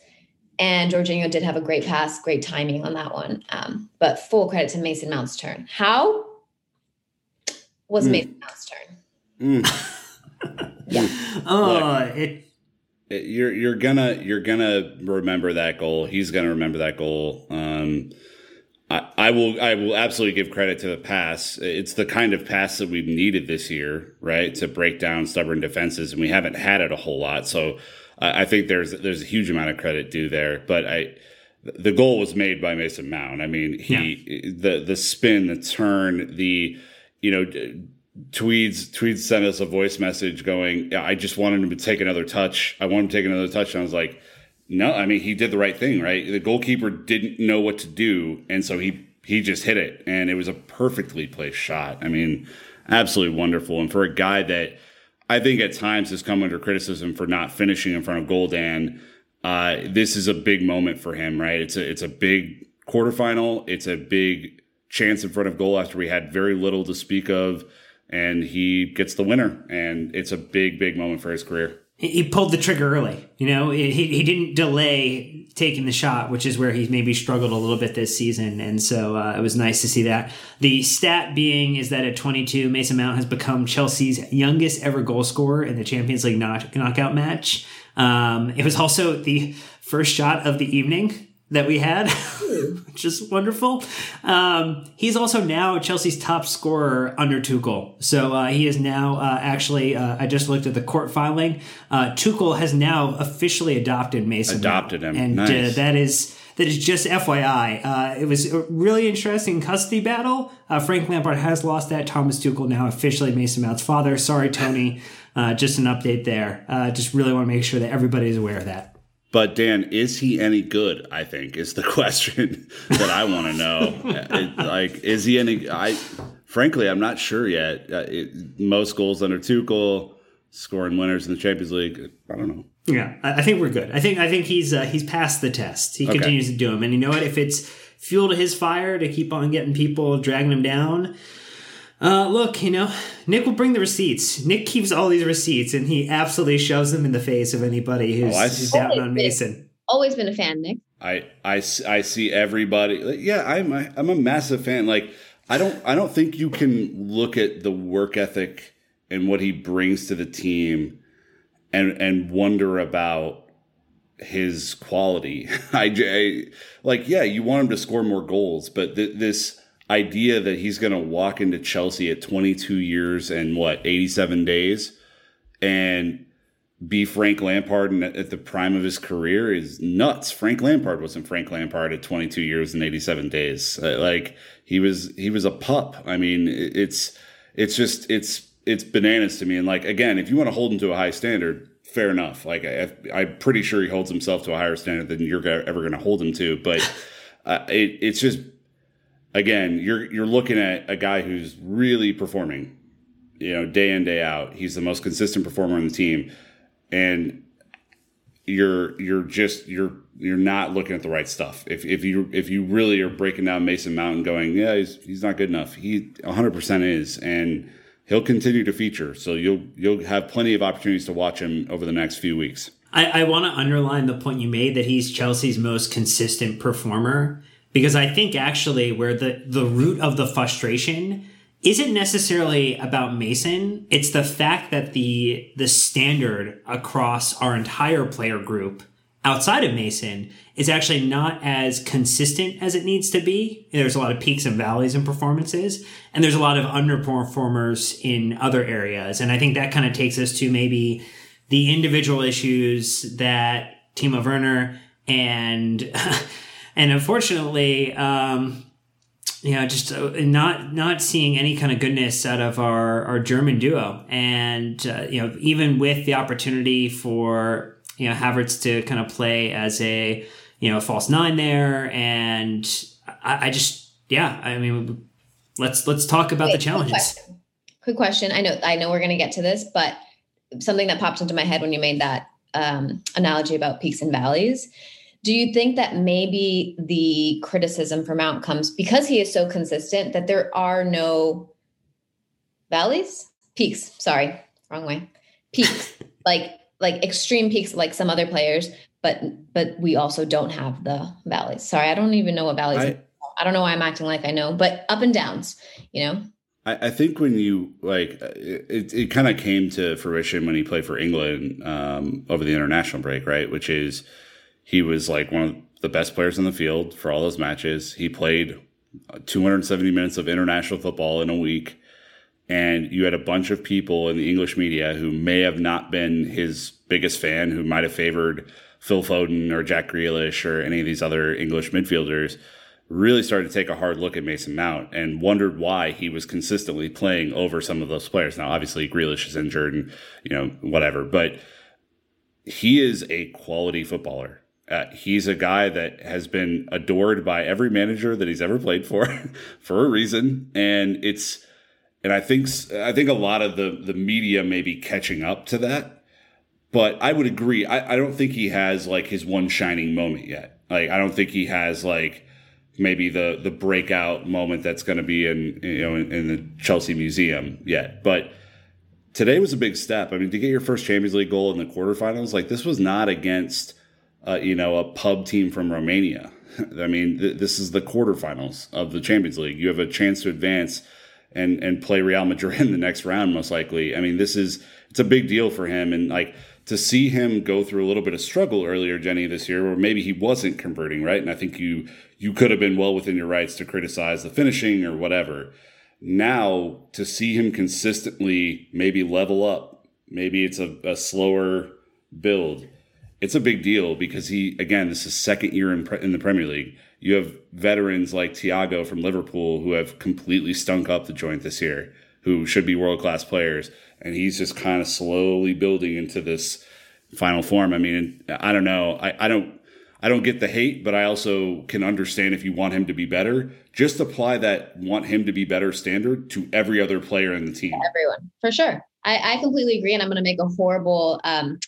And Jorginho did have a great pass, great timing on that one. Um, but full credit to Mason Mount's turn. How was Mm. Mason Mount's turn? Mm. (laughs) Oh, Look. it It- you're you're gonna you're gonna remember that goal. He's gonna remember that goal. Um, I, I will I will absolutely give credit to the pass. It's the kind of pass that we've needed this year, right? To break down stubborn defenses, and we haven't had it a whole lot. So I, I think there's there's a huge amount of credit due there. But I the goal was made by Mason Mount. I mean, he the the spin, the turn, the you know. Tweeds Tweeds sent us a voice message going, yeah, I just wanted him to take another touch. I want him to take another touch. And I was like, no, I mean, he did the right thing, right? The goalkeeper didn't know what to do. And so he, he just hit it. And it was a perfectly placed shot. I mean, absolutely wonderful. And for a guy that I think at times has come under criticism for not finishing in front of goal, Dan, uh, this is a big moment for him, right? It's a, it's a big quarterfinal. It's a big chance in front of goal after we had very little to speak of. And he gets the winner. And it's a big, big moment for his career. he he pulled the trigger early. You know, he he didn't delay taking the shot, which is where he's maybe struggled a little bit this season. And so uh, it was nice to see that. The stat being is that at 22, Mason Mount has become Chelsea's youngest ever goal scorer in the Champions League knock, knockout match. Um, it was also the first shot of the evening that we had, (laughs) which is wonderful. Um, he's also now Chelsea's top scorer under Tuchel. So uh, he is now uh, actually. Uh, I just looked at the court filing. Uh, Tuchel has now officially adopted Mason. Adopted him. and uh, Nice. that is. That is just FYI. Uh, it was a really interesting custody battle. Uh, Frank Lampard has lost that. Thomas Tuchel now officially Mason Mount's father. Sorry, Tony. Uh, just an update there. Uh, just really want to make sure that everybody is aware of that. But Dan, is he any good? I think is the (laughs) question that I want to know. It- like, is he any? I frankly, I'm not sure yet. Uh, it, most goals under Tuchel, scoring winners in the Champions League. I don't know. Yeah, I think we're good. I think I think he's uh, he's passed the test. He Okay. continues to do them, and you know what? If it's fuel to his fire to keep on getting people dragging him down, uh, look, you know, Nick will bring the receipts. Nick keeps all these receipts, and he absolutely shoves them in the face of anybody who's, Oh, who's see. doubting on Mason. Always been a fan, Nick. I, I, I see everybody. like, Yeah, I'm a, I'm a massive fan. Like I don't I don't think you can look at the work ethic and what he brings to the team and and wonder about his quality. (laughs) I, j- I- like yeah, you want him to score more goals, but th- this idea that he's going to walk into Chelsea at 22 years and what 87 days and be Frank Lampard at the prime of his career is nuts. Frank Lampard wasn't Frank Lampard at 22 years and 87 days. Uh, Like he was, he was a pup. I mean, it's, it's just, it's, it's bananas to me. And like, again, if you want to hold him to a high standard, fair enough. Like I, I'm pretty sure he holds himself to a higher standard than you're ever going to hold him to. But (laughs) uh, it, it's just, again, you're, you're looking at a guy who's really performing, you know, day in, day out. He's the most consistent performer on the team and you're you're just you're you're not looking at the right stuff. If if you if you really are breaking down Mason Mount and going, yeah, he's he's not good enough. He 100% is and he'll continue to feature. So you'll you'll have plenty of opportunities to watch him over the next few weeks. I, I want to underline the point you made that he's Chelsea's most consistent performer because I think actually where the the root of the frustration isn't necessarily about Mason. It's the fact that the the standard across our entire player group outside of Mason is actually not as consistent as it needs to be. There's a lot of peaks and valleys in performances, and there's a lot of underperformers in other areas. And I think that kind of takes us to maybe the individual issues that Timo Werner and (laughs) and unfortunately, um, you know, just uh, not not seeing any kind of goodness out of our our German duo, and uh, you know, even with the opportunity for you know Havertz to kind of play as a you know false nine there, and I, I just yeah, I mean. let's let's talk about Wait, the quick challenges. question. Quick question. I know I know we're going to get to this, but something that popped into my head when you made that um, analogy about peaks and valleys. Do you think that maybe the criticism for Mount comes because he is so consistent that there are no valleys, peaks? Sorry, wrong way. Peaks, (laughs) like like extreme peaks, like some other players, but but we also don't have the valleys. Sorry, I don't even know what valleys. I- I don't know why I'm acting like I know, but up and downs, you know. I, I think when you like it, it kind of came to fruition when he played for England um, over the international break, right? Which is he was like one of the best players in the field for all those matches. He played 270 minutes of international football in a week, and you had a bunch of people in the English media who may have not been his biggest fan, who might have favored Phil Foden or Jack Grealish or any of these other English midfielders really started to take a hard look at Mason Mount and wondered why he was consistently playing over some of those players. Now, obviously, Grealish is injured and, you know, whatever, but he is a quality footballer. Uh, he's a guy that has been adored by every manager that he's ever played for, (laughs) for a reason. And it's, and I think, I think a lot of the, the media may be catching up to that. But I would agree. I, I don't think he has like his one shining moment yet. Like, I don't think he has like, maybe the the breakout moment that's going to be in you know in, in, the Chelsea Museum yet. But today was a big step. I mean, to get your first Champions League goal in the quarterfinals, like this was not against uh, you know a pub team from Romania. (laughs) I mean, th- this is the quarterfinals of the Champions League. You have a chance to advance and and play Real Madrid in the next round, most likely. I mean, this is it's a big deal for him, and like to see him go through a little bit of struggle earlier, Jenny, this year, where maybe he wasn't converting right, and I think you you could have been well within your rights to criticize the finishing or whatever. Now to see him consistently maybe level up, maybe it's a, a slower build. It's a big deal because he again, this is second year in, pre- in the Premier League. You have veterans like Thiago from Liverpool who have completely stunk up the joint this year, who should be world class players, and he's just kind of slowly building into this final form. I mean, I don't know. I, I don't I don't get the hate, but I also can understand if you want him to be better, just apply that want him to be better standard to every other player in the team. Everyone, for sure. I, I completely agree. And I'm going to make a horrible um,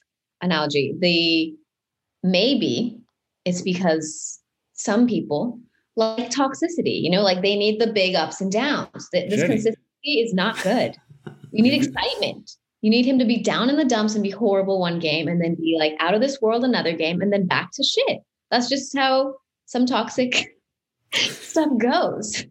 analogy. The maybe it's because some people like toxicity, you know, like they need the big ups and downs. This Jenny. consistency is not good. You need excitement. You need him to be down in the dumps and be horrible one game and then be like out of this world another game and then back to shit. That's just how some toxic (laughs) stuff goes.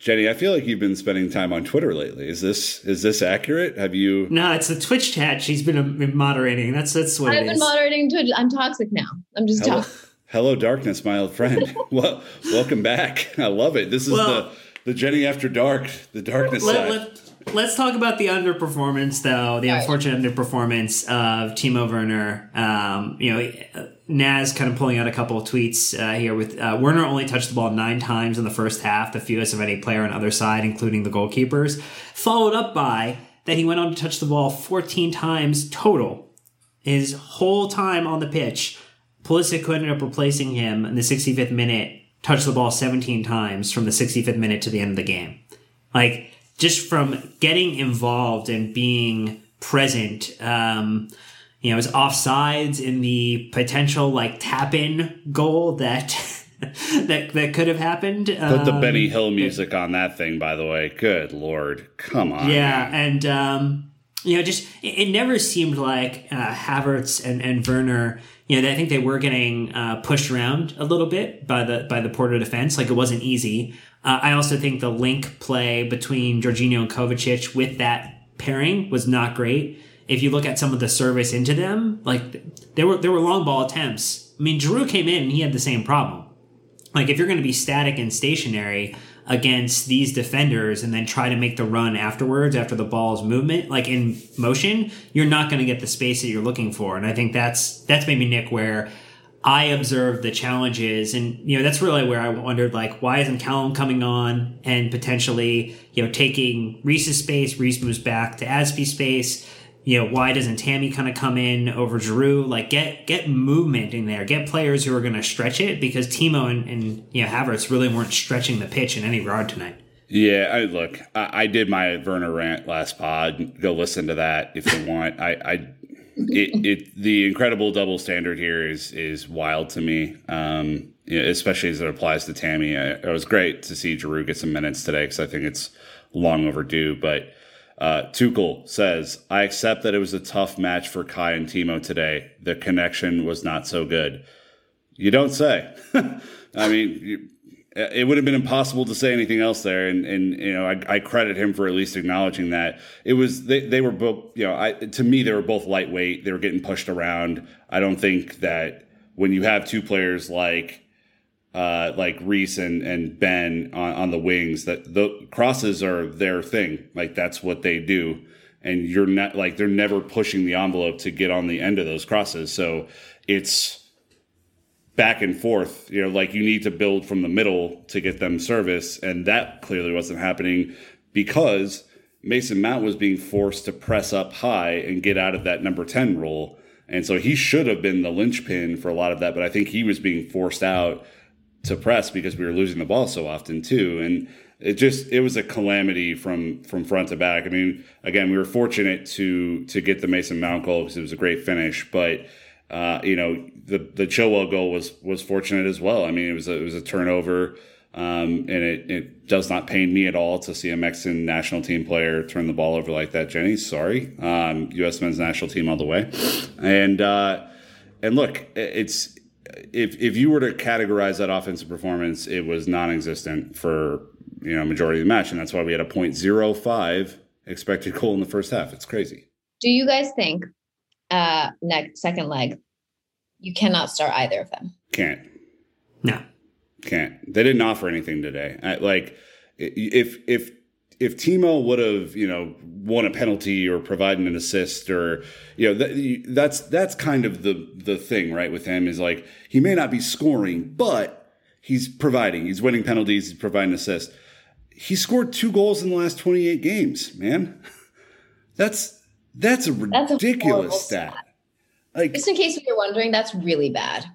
Jenny, I feel like you've been spending time on Twitter lately. Is this is this accurate? Have you? No, it's the Twitch chat she's been uh, moderating. That's that's what I've it been is. moderating Twitch. I'm toxic now. I'm just Hello, toxic. hello, darkness, my old friend. (laughs) well, welcome back. I love it. This is Well- the the Jenny after dark, the darkness let, side. let, let's talk about the underperformance, though. The All right. unfortunate underperformance of Timo Werner. Um, you know, Naz kind of pulling out a couple of tweets uh, here with uh, Werner only touched the ball nine times in the first half, the fewest of any player on either side, including the goalkeepers. Followed up by that he went on to touch the ball 14 times total his whole time on the pitch. Pulisic ended up replacing him in the 65th minute touched the ball 17 times from the 65th minute to the end of the game. Like just from getting involved and being present, um, you know, it was offsides in the potential like tap in goal that (laughs) that that could have happened. Put the Um, Benny Hill music on that thing, by the way. Good lord, come on. yeah, man. and um, you know, just it, it never seemed like uh, Havertz and and Werner. You know, I think they were getting uh, pushed around a little bit by the by the Porto defense. Like it wasn't easy. Uh, I also think the link play between Jorginho and Kovacic with that pairing was not great. If you look at some of the service into them, like there were there were long ball attempts. I mean, Giroud came in and he had the same problem like if you're going to be static and stationary against these defenders and then try to make the run afterwards after the ball's movement like in motion you're not going to get the space that you're looking for. And i think that's that's maybe nick where i observed the challenges. And you know that's really where i wondered like why isn't callum coming on and potentially you know taking Reece's space reese moves back to Azpi space you know, why doesn't Tammy kind of come in over Giroud? Like, get get movement in there. Get players who are going to stretch it because Timo and, and you know Havertz really weren't stretching the pitch in any regard tonight. Yeah, I look. I, I did my Werner rant last pod. Go listen to that if you want. I, I it, it the incredible double standard here is is wild to me. Um, you know, especially as it applies to Tammy. I, it was great to see Giroud get some minutes today because I think it's long overdue. But uh, Tuchel says, "I accept that it was a tough match for Kai and Timo today. The connection was not so good." You don't say. (laughs) I mean. You, it would have been impossible to say anything else there. And, and you know, I, I, credit him for at least acknowledging that it was, they, they were both, you know, I, to me, they were both lightweight. They were getting pushed around. I don't think that when you have two players like, uh, like Reece and, and Ben on, on the wings, that the crosses are their thing. Like that's what they do. And you're not like, they're never pushing the envelope to get on the end of those crosses. So it's, back and forth. You know, like you need to build from the middle to get them service, and that clearly wasn't happening because Mason Mount was being forced to press up high and get out of that number ten role, and so he should have been the linchpin for a lot of that. But I think he was being forced out to press because we were losing the ball so often too, and it just it was a calamity from from front to back. I mean, again, we were fortunate to to get the Mason Mount goal because it was a great finish, but uh, you know, the the Chilwell goal was was fortunate as well. I mean, it was a, it was a turnover, um, and it, it does not pain me at all to see a Mexican national team player turn the ball over like that. Jenny, sorry, um, U.S. men's national team all the way, and uh, and look, it's if if you were to categorize that offensive performance, it was non-existent for you know majority of the match, and that's why we had a .05 expected goal in the first half. It's crazy. Do you guys think uh, next second leg, you cannot start either of them. Can't. No. Can't. They didn't offer anything today. I, like if if if Timo would have you know won a penalty or provided an assist or you know that, that's that's kind of the the thing right with him is like he may not be scoring but he's providing he's winning penalties he's providing assists he scored two goals in the last 28 games man (laughs) that's that's a ridiculous that's a stat. stat. Like, just in case you're wondering, that's really bad.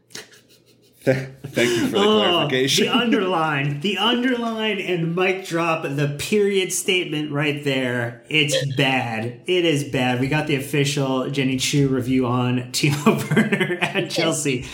(laughs) Thank you for the oh, clarification. The underline, the underline, and mic drop the period statement right there. It's bad. It is bad. We got the official Jenny Chu review on (laughs) Timo Werner at Chelsea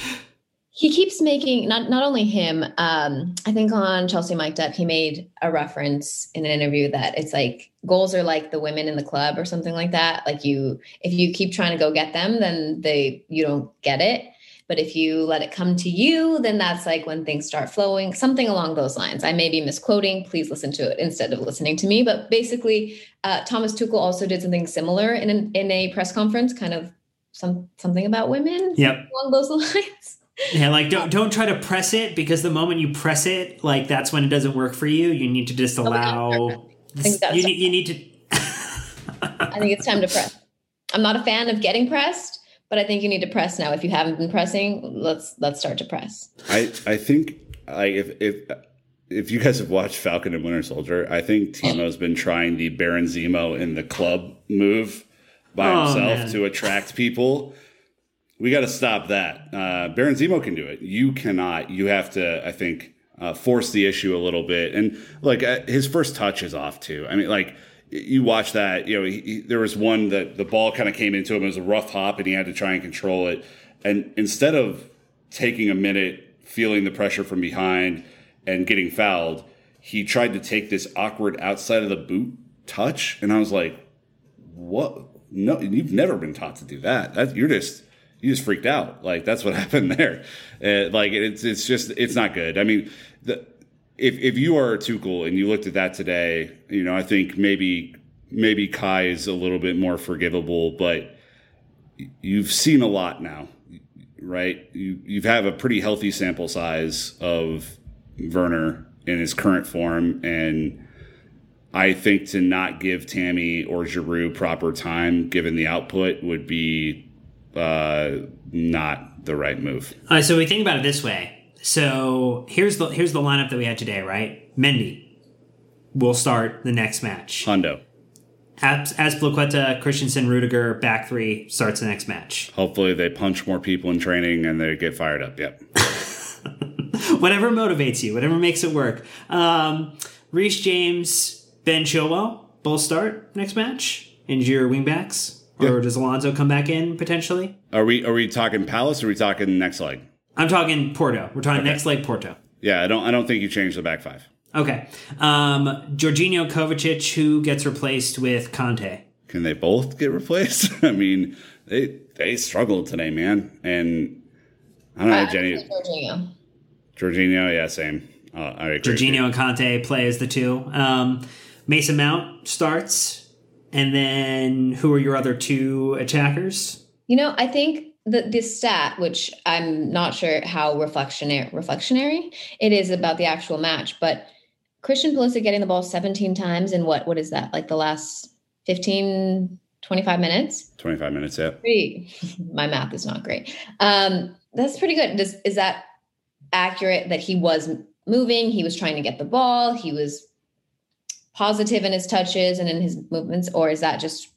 he keeps making not not only him um i think on chelsea mic'd up he made a reference in an interview that it's like goals are like the women in the club or something like that like you if you keep trying to go get them then they you don't get it but if you let it come to you then that's like when things start flowing something along those lines i may be misquoting please listen to it instead of listening to me but basically uh, thomas tuchel also did something similar in an, in a press conference kind of some something about women yep along those (laughs) lines yeah, like don't don't try to press it because the moment you press it, like that's when it doesn't work for you. You need to just allow. you, need, you need to. I think it's time to press. I'm not a fan of getting pressed, but I think you need to press now. If you haven't been pressing, let's let's start to press. I I think I if if if you guys have watched Falcon and Winter Soldier, I think Timo's been trying the Baron Zemo in the club move by oh, himself man. to attract people we got to stop that. Uh, Baron Zemo can do it. You cannot. You have to, I think, uh, force the issue a little bit. And like uh, his first touch is off too. I mean, like you watch that. You know, he, he, there was one that the ball kind of came into him. It was a rough hop, and he had to try and control it. And instead of taking a minute, feeling the pressure from behind, and getting fouled, he tried to take this awkward outside of the boot touch. And I was like, "What? No, you've never been taught to do that. That you're just." you just freaked out. Like that's what (laughs) happened there. Uh, like it's it's just it's not good. I mean, the, if if you are a Tuchel and you looked at that today, you know I think maybe maybe Kai is a little bit more forgivable, but you've seen a lot now, right? You you have a pretty healthy sample size of Werner in his current form and. I think to not give Tammy or Giroud proper time, given the output, would be uh, not the right move. All right, so we think about it this way. So here's the here's the lineup that we had today, right? Mendy will start the next match. Hondo. As, Azpilicueta, Christensen, Rudiger, back three starts the next match. Hopefully, they punch more people in training and they get fired up. Yep. (laughs) whatever motivates you, whatever makes it work. Um, Reece James, Ben Chilwell, both start next match. And your wingbacks, or Yeah. does Alonso come back in potentially? Are we are we talking Palace or are we talking next leg? I'm talking Porto. We're talking next leg Porto. Yeah, I don't I don't think you changed the back five. Okay. Um, Jorginho Kovacic, who gets replaced with Kante. Can they both get replaced? (laughs) I mean, they they struggled today, man. And I don't know, Jenny Jorginho. Jorginho, yeah, same. Uh, I agree. Jorginho and Kante play as the two. Um, Mason Mount starts, and then who are your other two attackers? You know, I think that this stat, which I'm not sure how reflectionary, reflectionary it is about the actual match, but Christian Pulisic getting the ball 17 times in what what is that? Like the last 15 25 minutes? 25 minutes, yeah. Pretty, (laughs) my math is not great. Um, that's pretty good. Does, is that accurate that he was moving, he was trying to get the ball, he was positive in his touches and in his movements, or is that just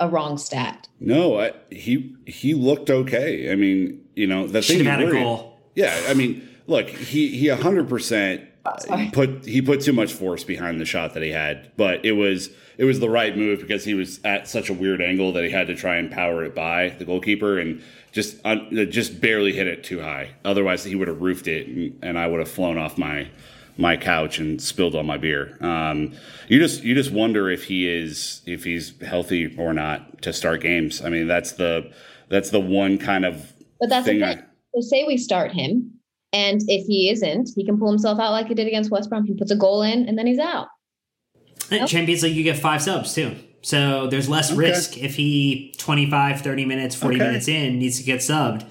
a wrong stat? No, I, he he looked okay. I mean, you know, the thing have had a goal. Yeah, I mean, look, he he 100% sorry. put he put too much force behind the shot that he had, but it was it was the right move because he was at such a weird angle that he had to try and power it by the goalkeeper and just uh, just barely hit it too high. Otherwise, he would have roofed it and, and I would have flown off my my couch and spilled all my beer. Um, you just you just wonder if he is if he's healthy or not to start games. I mean, that's the that's the one kind of But that's the thing. thing. I, So say we start him, and if he isn't, he can pull himself out like he did against West Brom. He puts a goal in, and then he's out. And Champions League, you get five subs too. So there's less Okay. risk if he 25, 30 minutes, 40 Okay. minutes in needs to get subbed.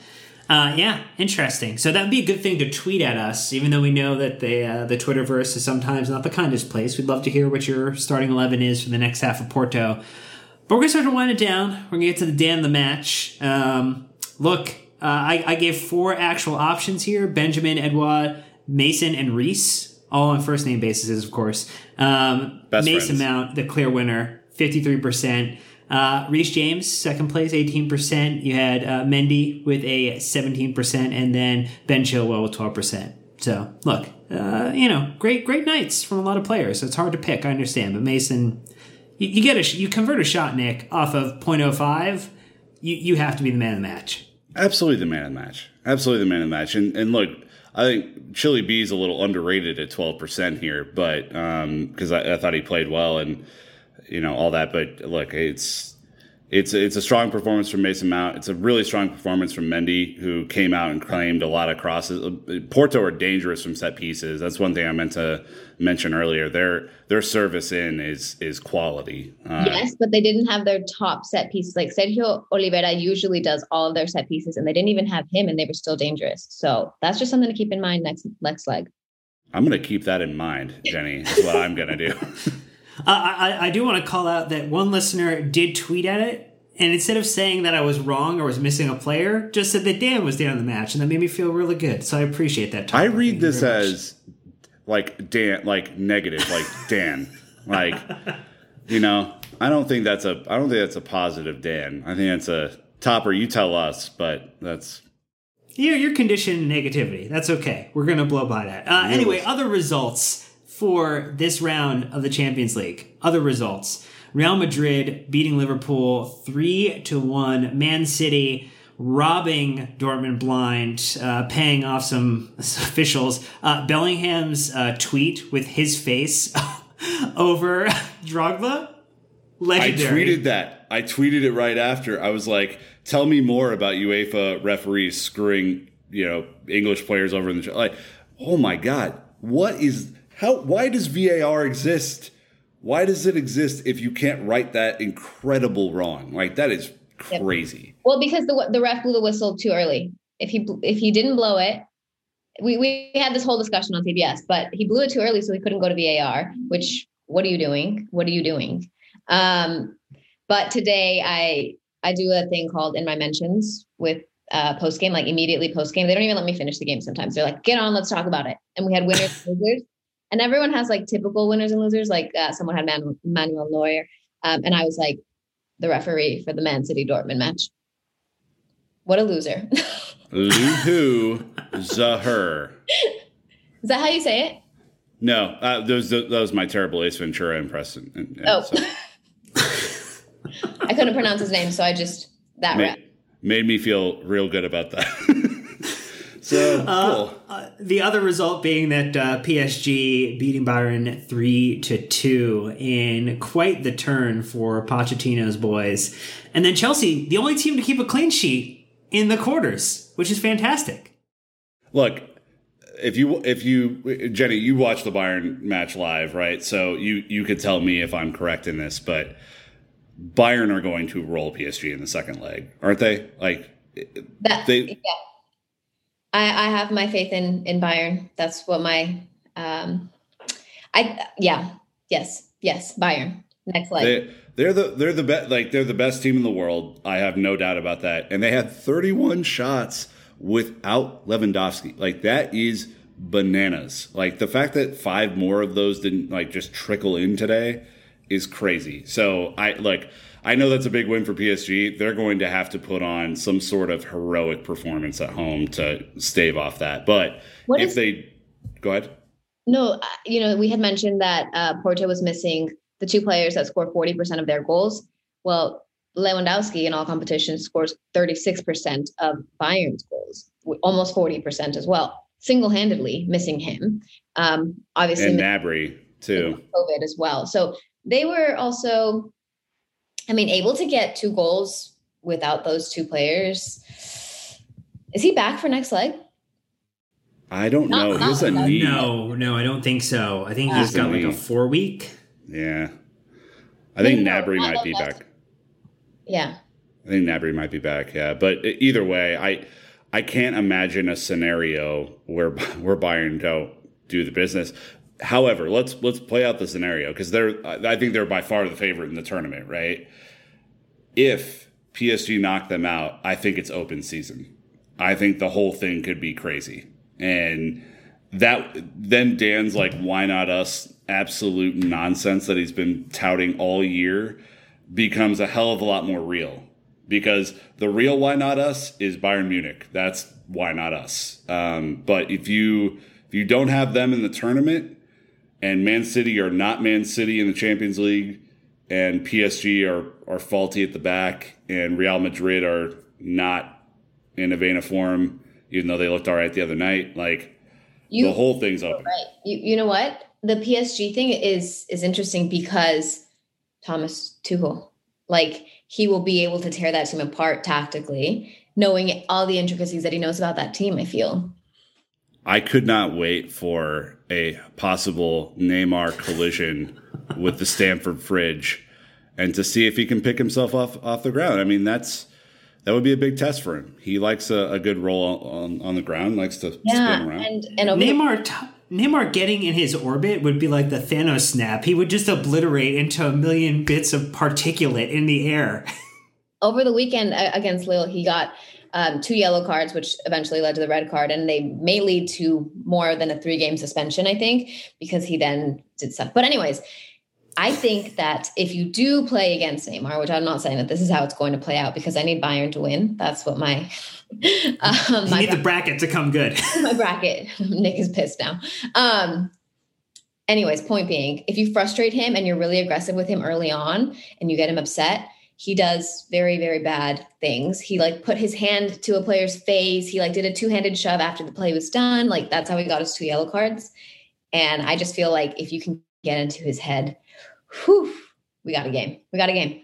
Uh, yeah, interesting. So that would be a good thing to tweet at us, even though we know that the uh, the Twitterverse is sometimes not the kindest place. We'd love to hear what your starting eleven is for the next half of Porto. But we're gonna start to wind it down. We're gonna get to the Dan the match. Um, look, uh, I, I gave four actual options here: Benjamin, Edouard, Mason, and Reece, all on first name basis, of course. Um, Best Mason friends. Mount, the clear winner, fifty three percent. Uh, Reece James, second place, 18%. You had uh, Mendy with a 17%, and then Ben Chilwell with 12%. So, look, uh, you know, great, great nights from a lot of players. It's hard to pick, I understand. But Mason, you, you get a, you convert a shot, Nick, off of 0.05. You, you have to be the man of the match. Absolutely the man of the match. Absolutely the man of the match. And and look, I think Chili B is a little underrated at twelve percent here, but because I, I thought he played well and you know all that. But look, it's it's it's a strong performance from Mason Mount. It's a really strong performance from Mendy, who came out and claimed a lot of crosses. Porto are dangerous from set pieces. That's one thing I meant to mention earlier. Their their service in is is quality. Uh, Yes, but they didn't have their top set pieces. Like Sergio Oliveira usually does all of their set pieces, and they didn't even have him, and they were still dangerous. So that's just something to keep in mind next next leg. I'm going to keep that in mind, Jenny. Is what I'm going to do. (laughs) Uh, I, I- do want to call out that one listener did tweet at it, and instead of saying that I was wrong or was missing a player, just said that Dan was down in the match, and that made me feel really good. So I appreciate that. I read this as like Dan, like negative, like Dan, (laughs) like you know. I don't think that's a. I don't think that's a positive Dan. I think that's a topper. You tell us, but that's You're, you're conditioned negativity. That's okay. We're going to blow by that. Uh, anyway, other results for this round of the Champions League. Other results. Real Madrid beating Liverpool 3 to 1. Man City robbing Dortmund blind, uh, paying off some (laughs) officials. Uh, Bellingham's uh, tweet with his face (laughs) over Drogba. Legendary. I tweeted that. I tweeted it right after. I was like, "Tell me more about UEFA referees screwing, you know, English players over in the like." Oh my god, what is how? Why does VAR exist? Why does it exist if you can't right that incredible wrong? Like that is crazy. Well, because the the ref blew the whistle too early. If he if he didn't blow it, we we had this whole discussion on CBS, but he blew it too early, so he couldn't go to VAR. Which what are you doing? What are you doing? Um, but today I I do a thing called in my mentions with uh, post game, like immediately post game. They don't even let me finish the game sometimes. They're like, get on, let's talk about it. And we had winners losers. And everyone has like typical winners and losers. Like uh, someone had Man- Manuel Neuer. Um, and I was like the referee for the Man City Dortmund match. What a loser. Luhu (laughs) Zahur. Is that how you say it? No, uh, those that was my terrible Ace Ventura impression. And- and Oh. so (laughs) I couldn't pronounce his name, so I just that ma- rap. made me feel real good about that. (laughs) so cool. The other result being that uh, PSG beating Bayern three to two in quite the turn for Pochettino's boys, and then Chelsea, the only team to keep a clean sheet in the quarters, which is fantastic. Look, if you if you Jenny, you watched the Bayern match live, right? So you you could tell me if I'm correct in this, but Bayern are going to roll PSG in the second leg, aren't they? Like That They- yeah. I, I have my faith in in Bayern. That's what my um I yeah, yes, yes, Bayern. Next leg. they they're the they're the best like they're the best team in the world. I have no doubt about that. And they had 31 shots without Lewandowski. Like that is bananas. Like the fact that five more of those didn't like just trickle in today is crazy. So I like I know that's a big win for PSG. They're going to have to put on some sort of heroic performance at home to stave off that. But What if is- they go ahead. No, uh, you know, we had mentioned that uh, Porto was missing the two players that score 40% of their goals. Well, Lewandowski in all competitions scores 36% of Bayern's goals, almost 40% as well, single handedly missing him. Um, obviously, And Gnabry too. COVID as well. So they were also, I mean, able to get two goals without those two players. Is he back for next leg? I don't Not- know. not He's a knee. No, no, I don't think so. I think Uh, he's got like a four week. Yeah. I think No, Gnabry might be back. Yeah. I think Gnabry might be back. Yeah, but either way, I I can't imagine a scenario where (laughs) where Bayern don't do the business. However, let's let's play out the scenario because they're I think they're by far the favorite in the tournament, right? If PSG knock them out, I think it's open season. I think the whole thing could be crazy, and that then Dan's like, why not us? Absolute nonsense that he's been touting all year becomes a hell of a lot more real because the real why not us is Bayern Munich. That's why not us. Um, but if you if you don't have them in the tournament and Man City are not Man City in the Champions League and PSG are are faulty at the back and Real Madrid are not in a vein of form, even though they looked all right the other night, like You, the whole thing's up. Right. You you know what? The PSG thing is is interesting because Thomas Tuchel, like he will be able to tear that team apart tactically, knowing all the intricacies that he knows about that team. I feel. I could not wait for a possible Neymar collision with the Stamford Fridge and to see if he can pick himself off off the ground. I mean, that's that would be a big test for him. He likes a, a good roll on, on the ground, likes to spin around. and and over Neymar, t- Neymar getting in his orbit would be like the Thanos snap. He would just obliterate into a million bits of particulate in the air. (laughs) over the weekend against Lille, he got um, two yellow cards, which eventually led to the red card, and they may lead to more than a three game suspension, I think, because he then did stuff. But, anyways, I think that if you do play against Neymar, which I'm not saying that this is how it's going to play out because I need Bayern to win. That's what my (laughs) um, You my need the bracket to come good. (laughs) my bracket. (laughs) Nick is pissed now. Um, anyways, point being, if you frustrate him and you're really aggressive with him early on and you get him upset, he does very, very bad things. He like put his hand to a player's face. He like did a two-handed shove after the play was done. Like that's how he got his two yellow cards. And I just feel like if you can get into his head, whew, we got a game. We got a game.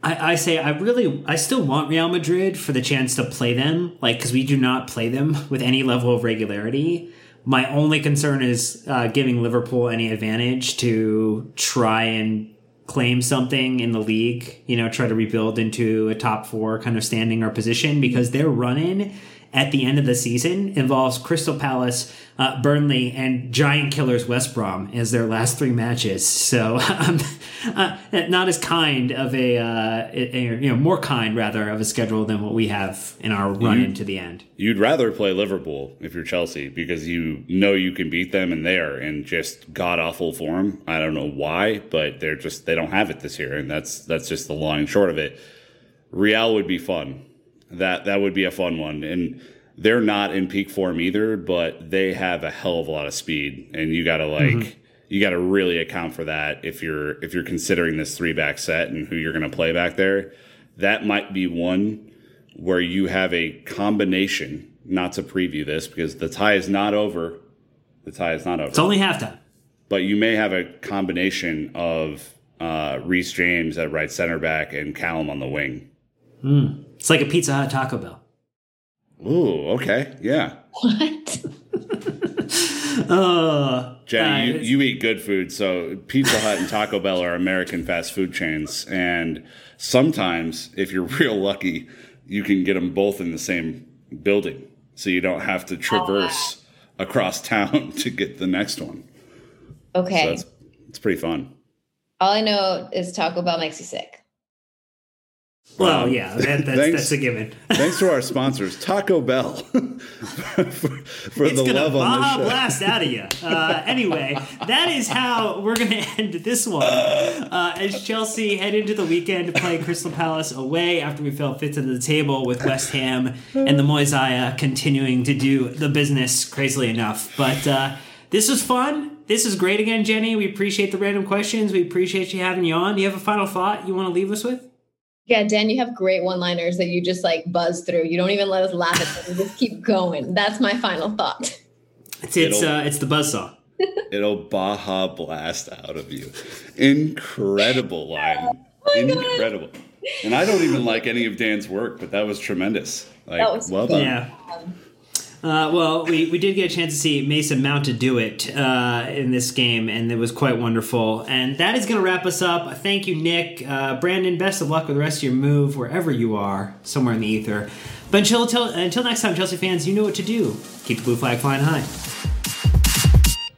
I, I say I really I still want Real Madrid for the chance to play them, like because we do not play them with any level of regularity. My only concern is uh, giving Liverpool any advantage to try and claim something in the league. You know, try to rebuild into a top four kind of standing or position because their run in at the end of the season involves Crystal Palace, uh, Burnley, and Giant Killers West Brom as their last three matches. So (laughs) um, uh, not as kind of a, uh, a- you know, more kind rather of a schedule than what we have in our run into the end. You'd rather play Liverpool if you're Chelsea because you know you can beat them and they are in just god awful form. I don't know why, but they're just they don't have it this year, and that's that's just the long and short of it. Real would be fun. That that would be a fun one, and they're not in peak form either, but they have a hell of a lot of speed, and you got to like Mm-hmm. you got to really account for that if you're if you're considering this three back set and who you're going to play back there. That might be one where you have a combination. Not to preview this because the tie is not over. The tie is not over It's only halftime. but you may have a combination of uh, Reece James at right center back and Callum on the wing. It's like a Pizza Hut Taco Bell. Ooh, okay, yeah. What? (laughs) Uh, Jenny, you, you eat good food, so Pizza Hut and Taco Bell are American fast food chains, and sometimes, if you're (laughs) real lucky, you can get them both in the same building, so you don't have to traverse across (laughs) town to get the next one. So Okay. it's it's pretty fun. All I know is Taco Bell makes you sick. Well, Um, yeah, that, that's, thanks. that's a given. (laughs) Thanks to our sponsors, Taco Bell, (laughs) for, for the love on the show. blast out of you. Uh, anyway, that is how we're gonna (laughs) end this one. Uh, as Chelsea head into the weekend to play Crystal Palace away after we fell fifth into the table with West Ham and the Moisaya continuing to do the business crazily enough. But uh, this was fun. This is great again, Jenny. We appreciate the random questions. We appreciate you having you on. Do you have a final thought you want to leave us with? Yeah, Dan, you have great one-liners that you just like buzz through. You don't even let us laugh at them. You just keep going. That's my final thought. It's it's It'll- uh, it's the buzzsaw. (laughs) It'll Baja blast out of you. Incredible line. (laughs) Oh Incredible. And I don't even like any of Dan's work, but that was tremendous. Like, That was well fun. done. Yeah. Uh, well, we, we did get a chance to see Mason Mount to do it uh, in this game, and it was quite wonderful. And that is going to wrap us up. Thank you, Nick. Uh, Brandon, best of luck with the rest of your move, wherever you are, somewhere in the ether. But until, until, until next time, Chelsea fans, you know what to do. Keep the blue flag flying high.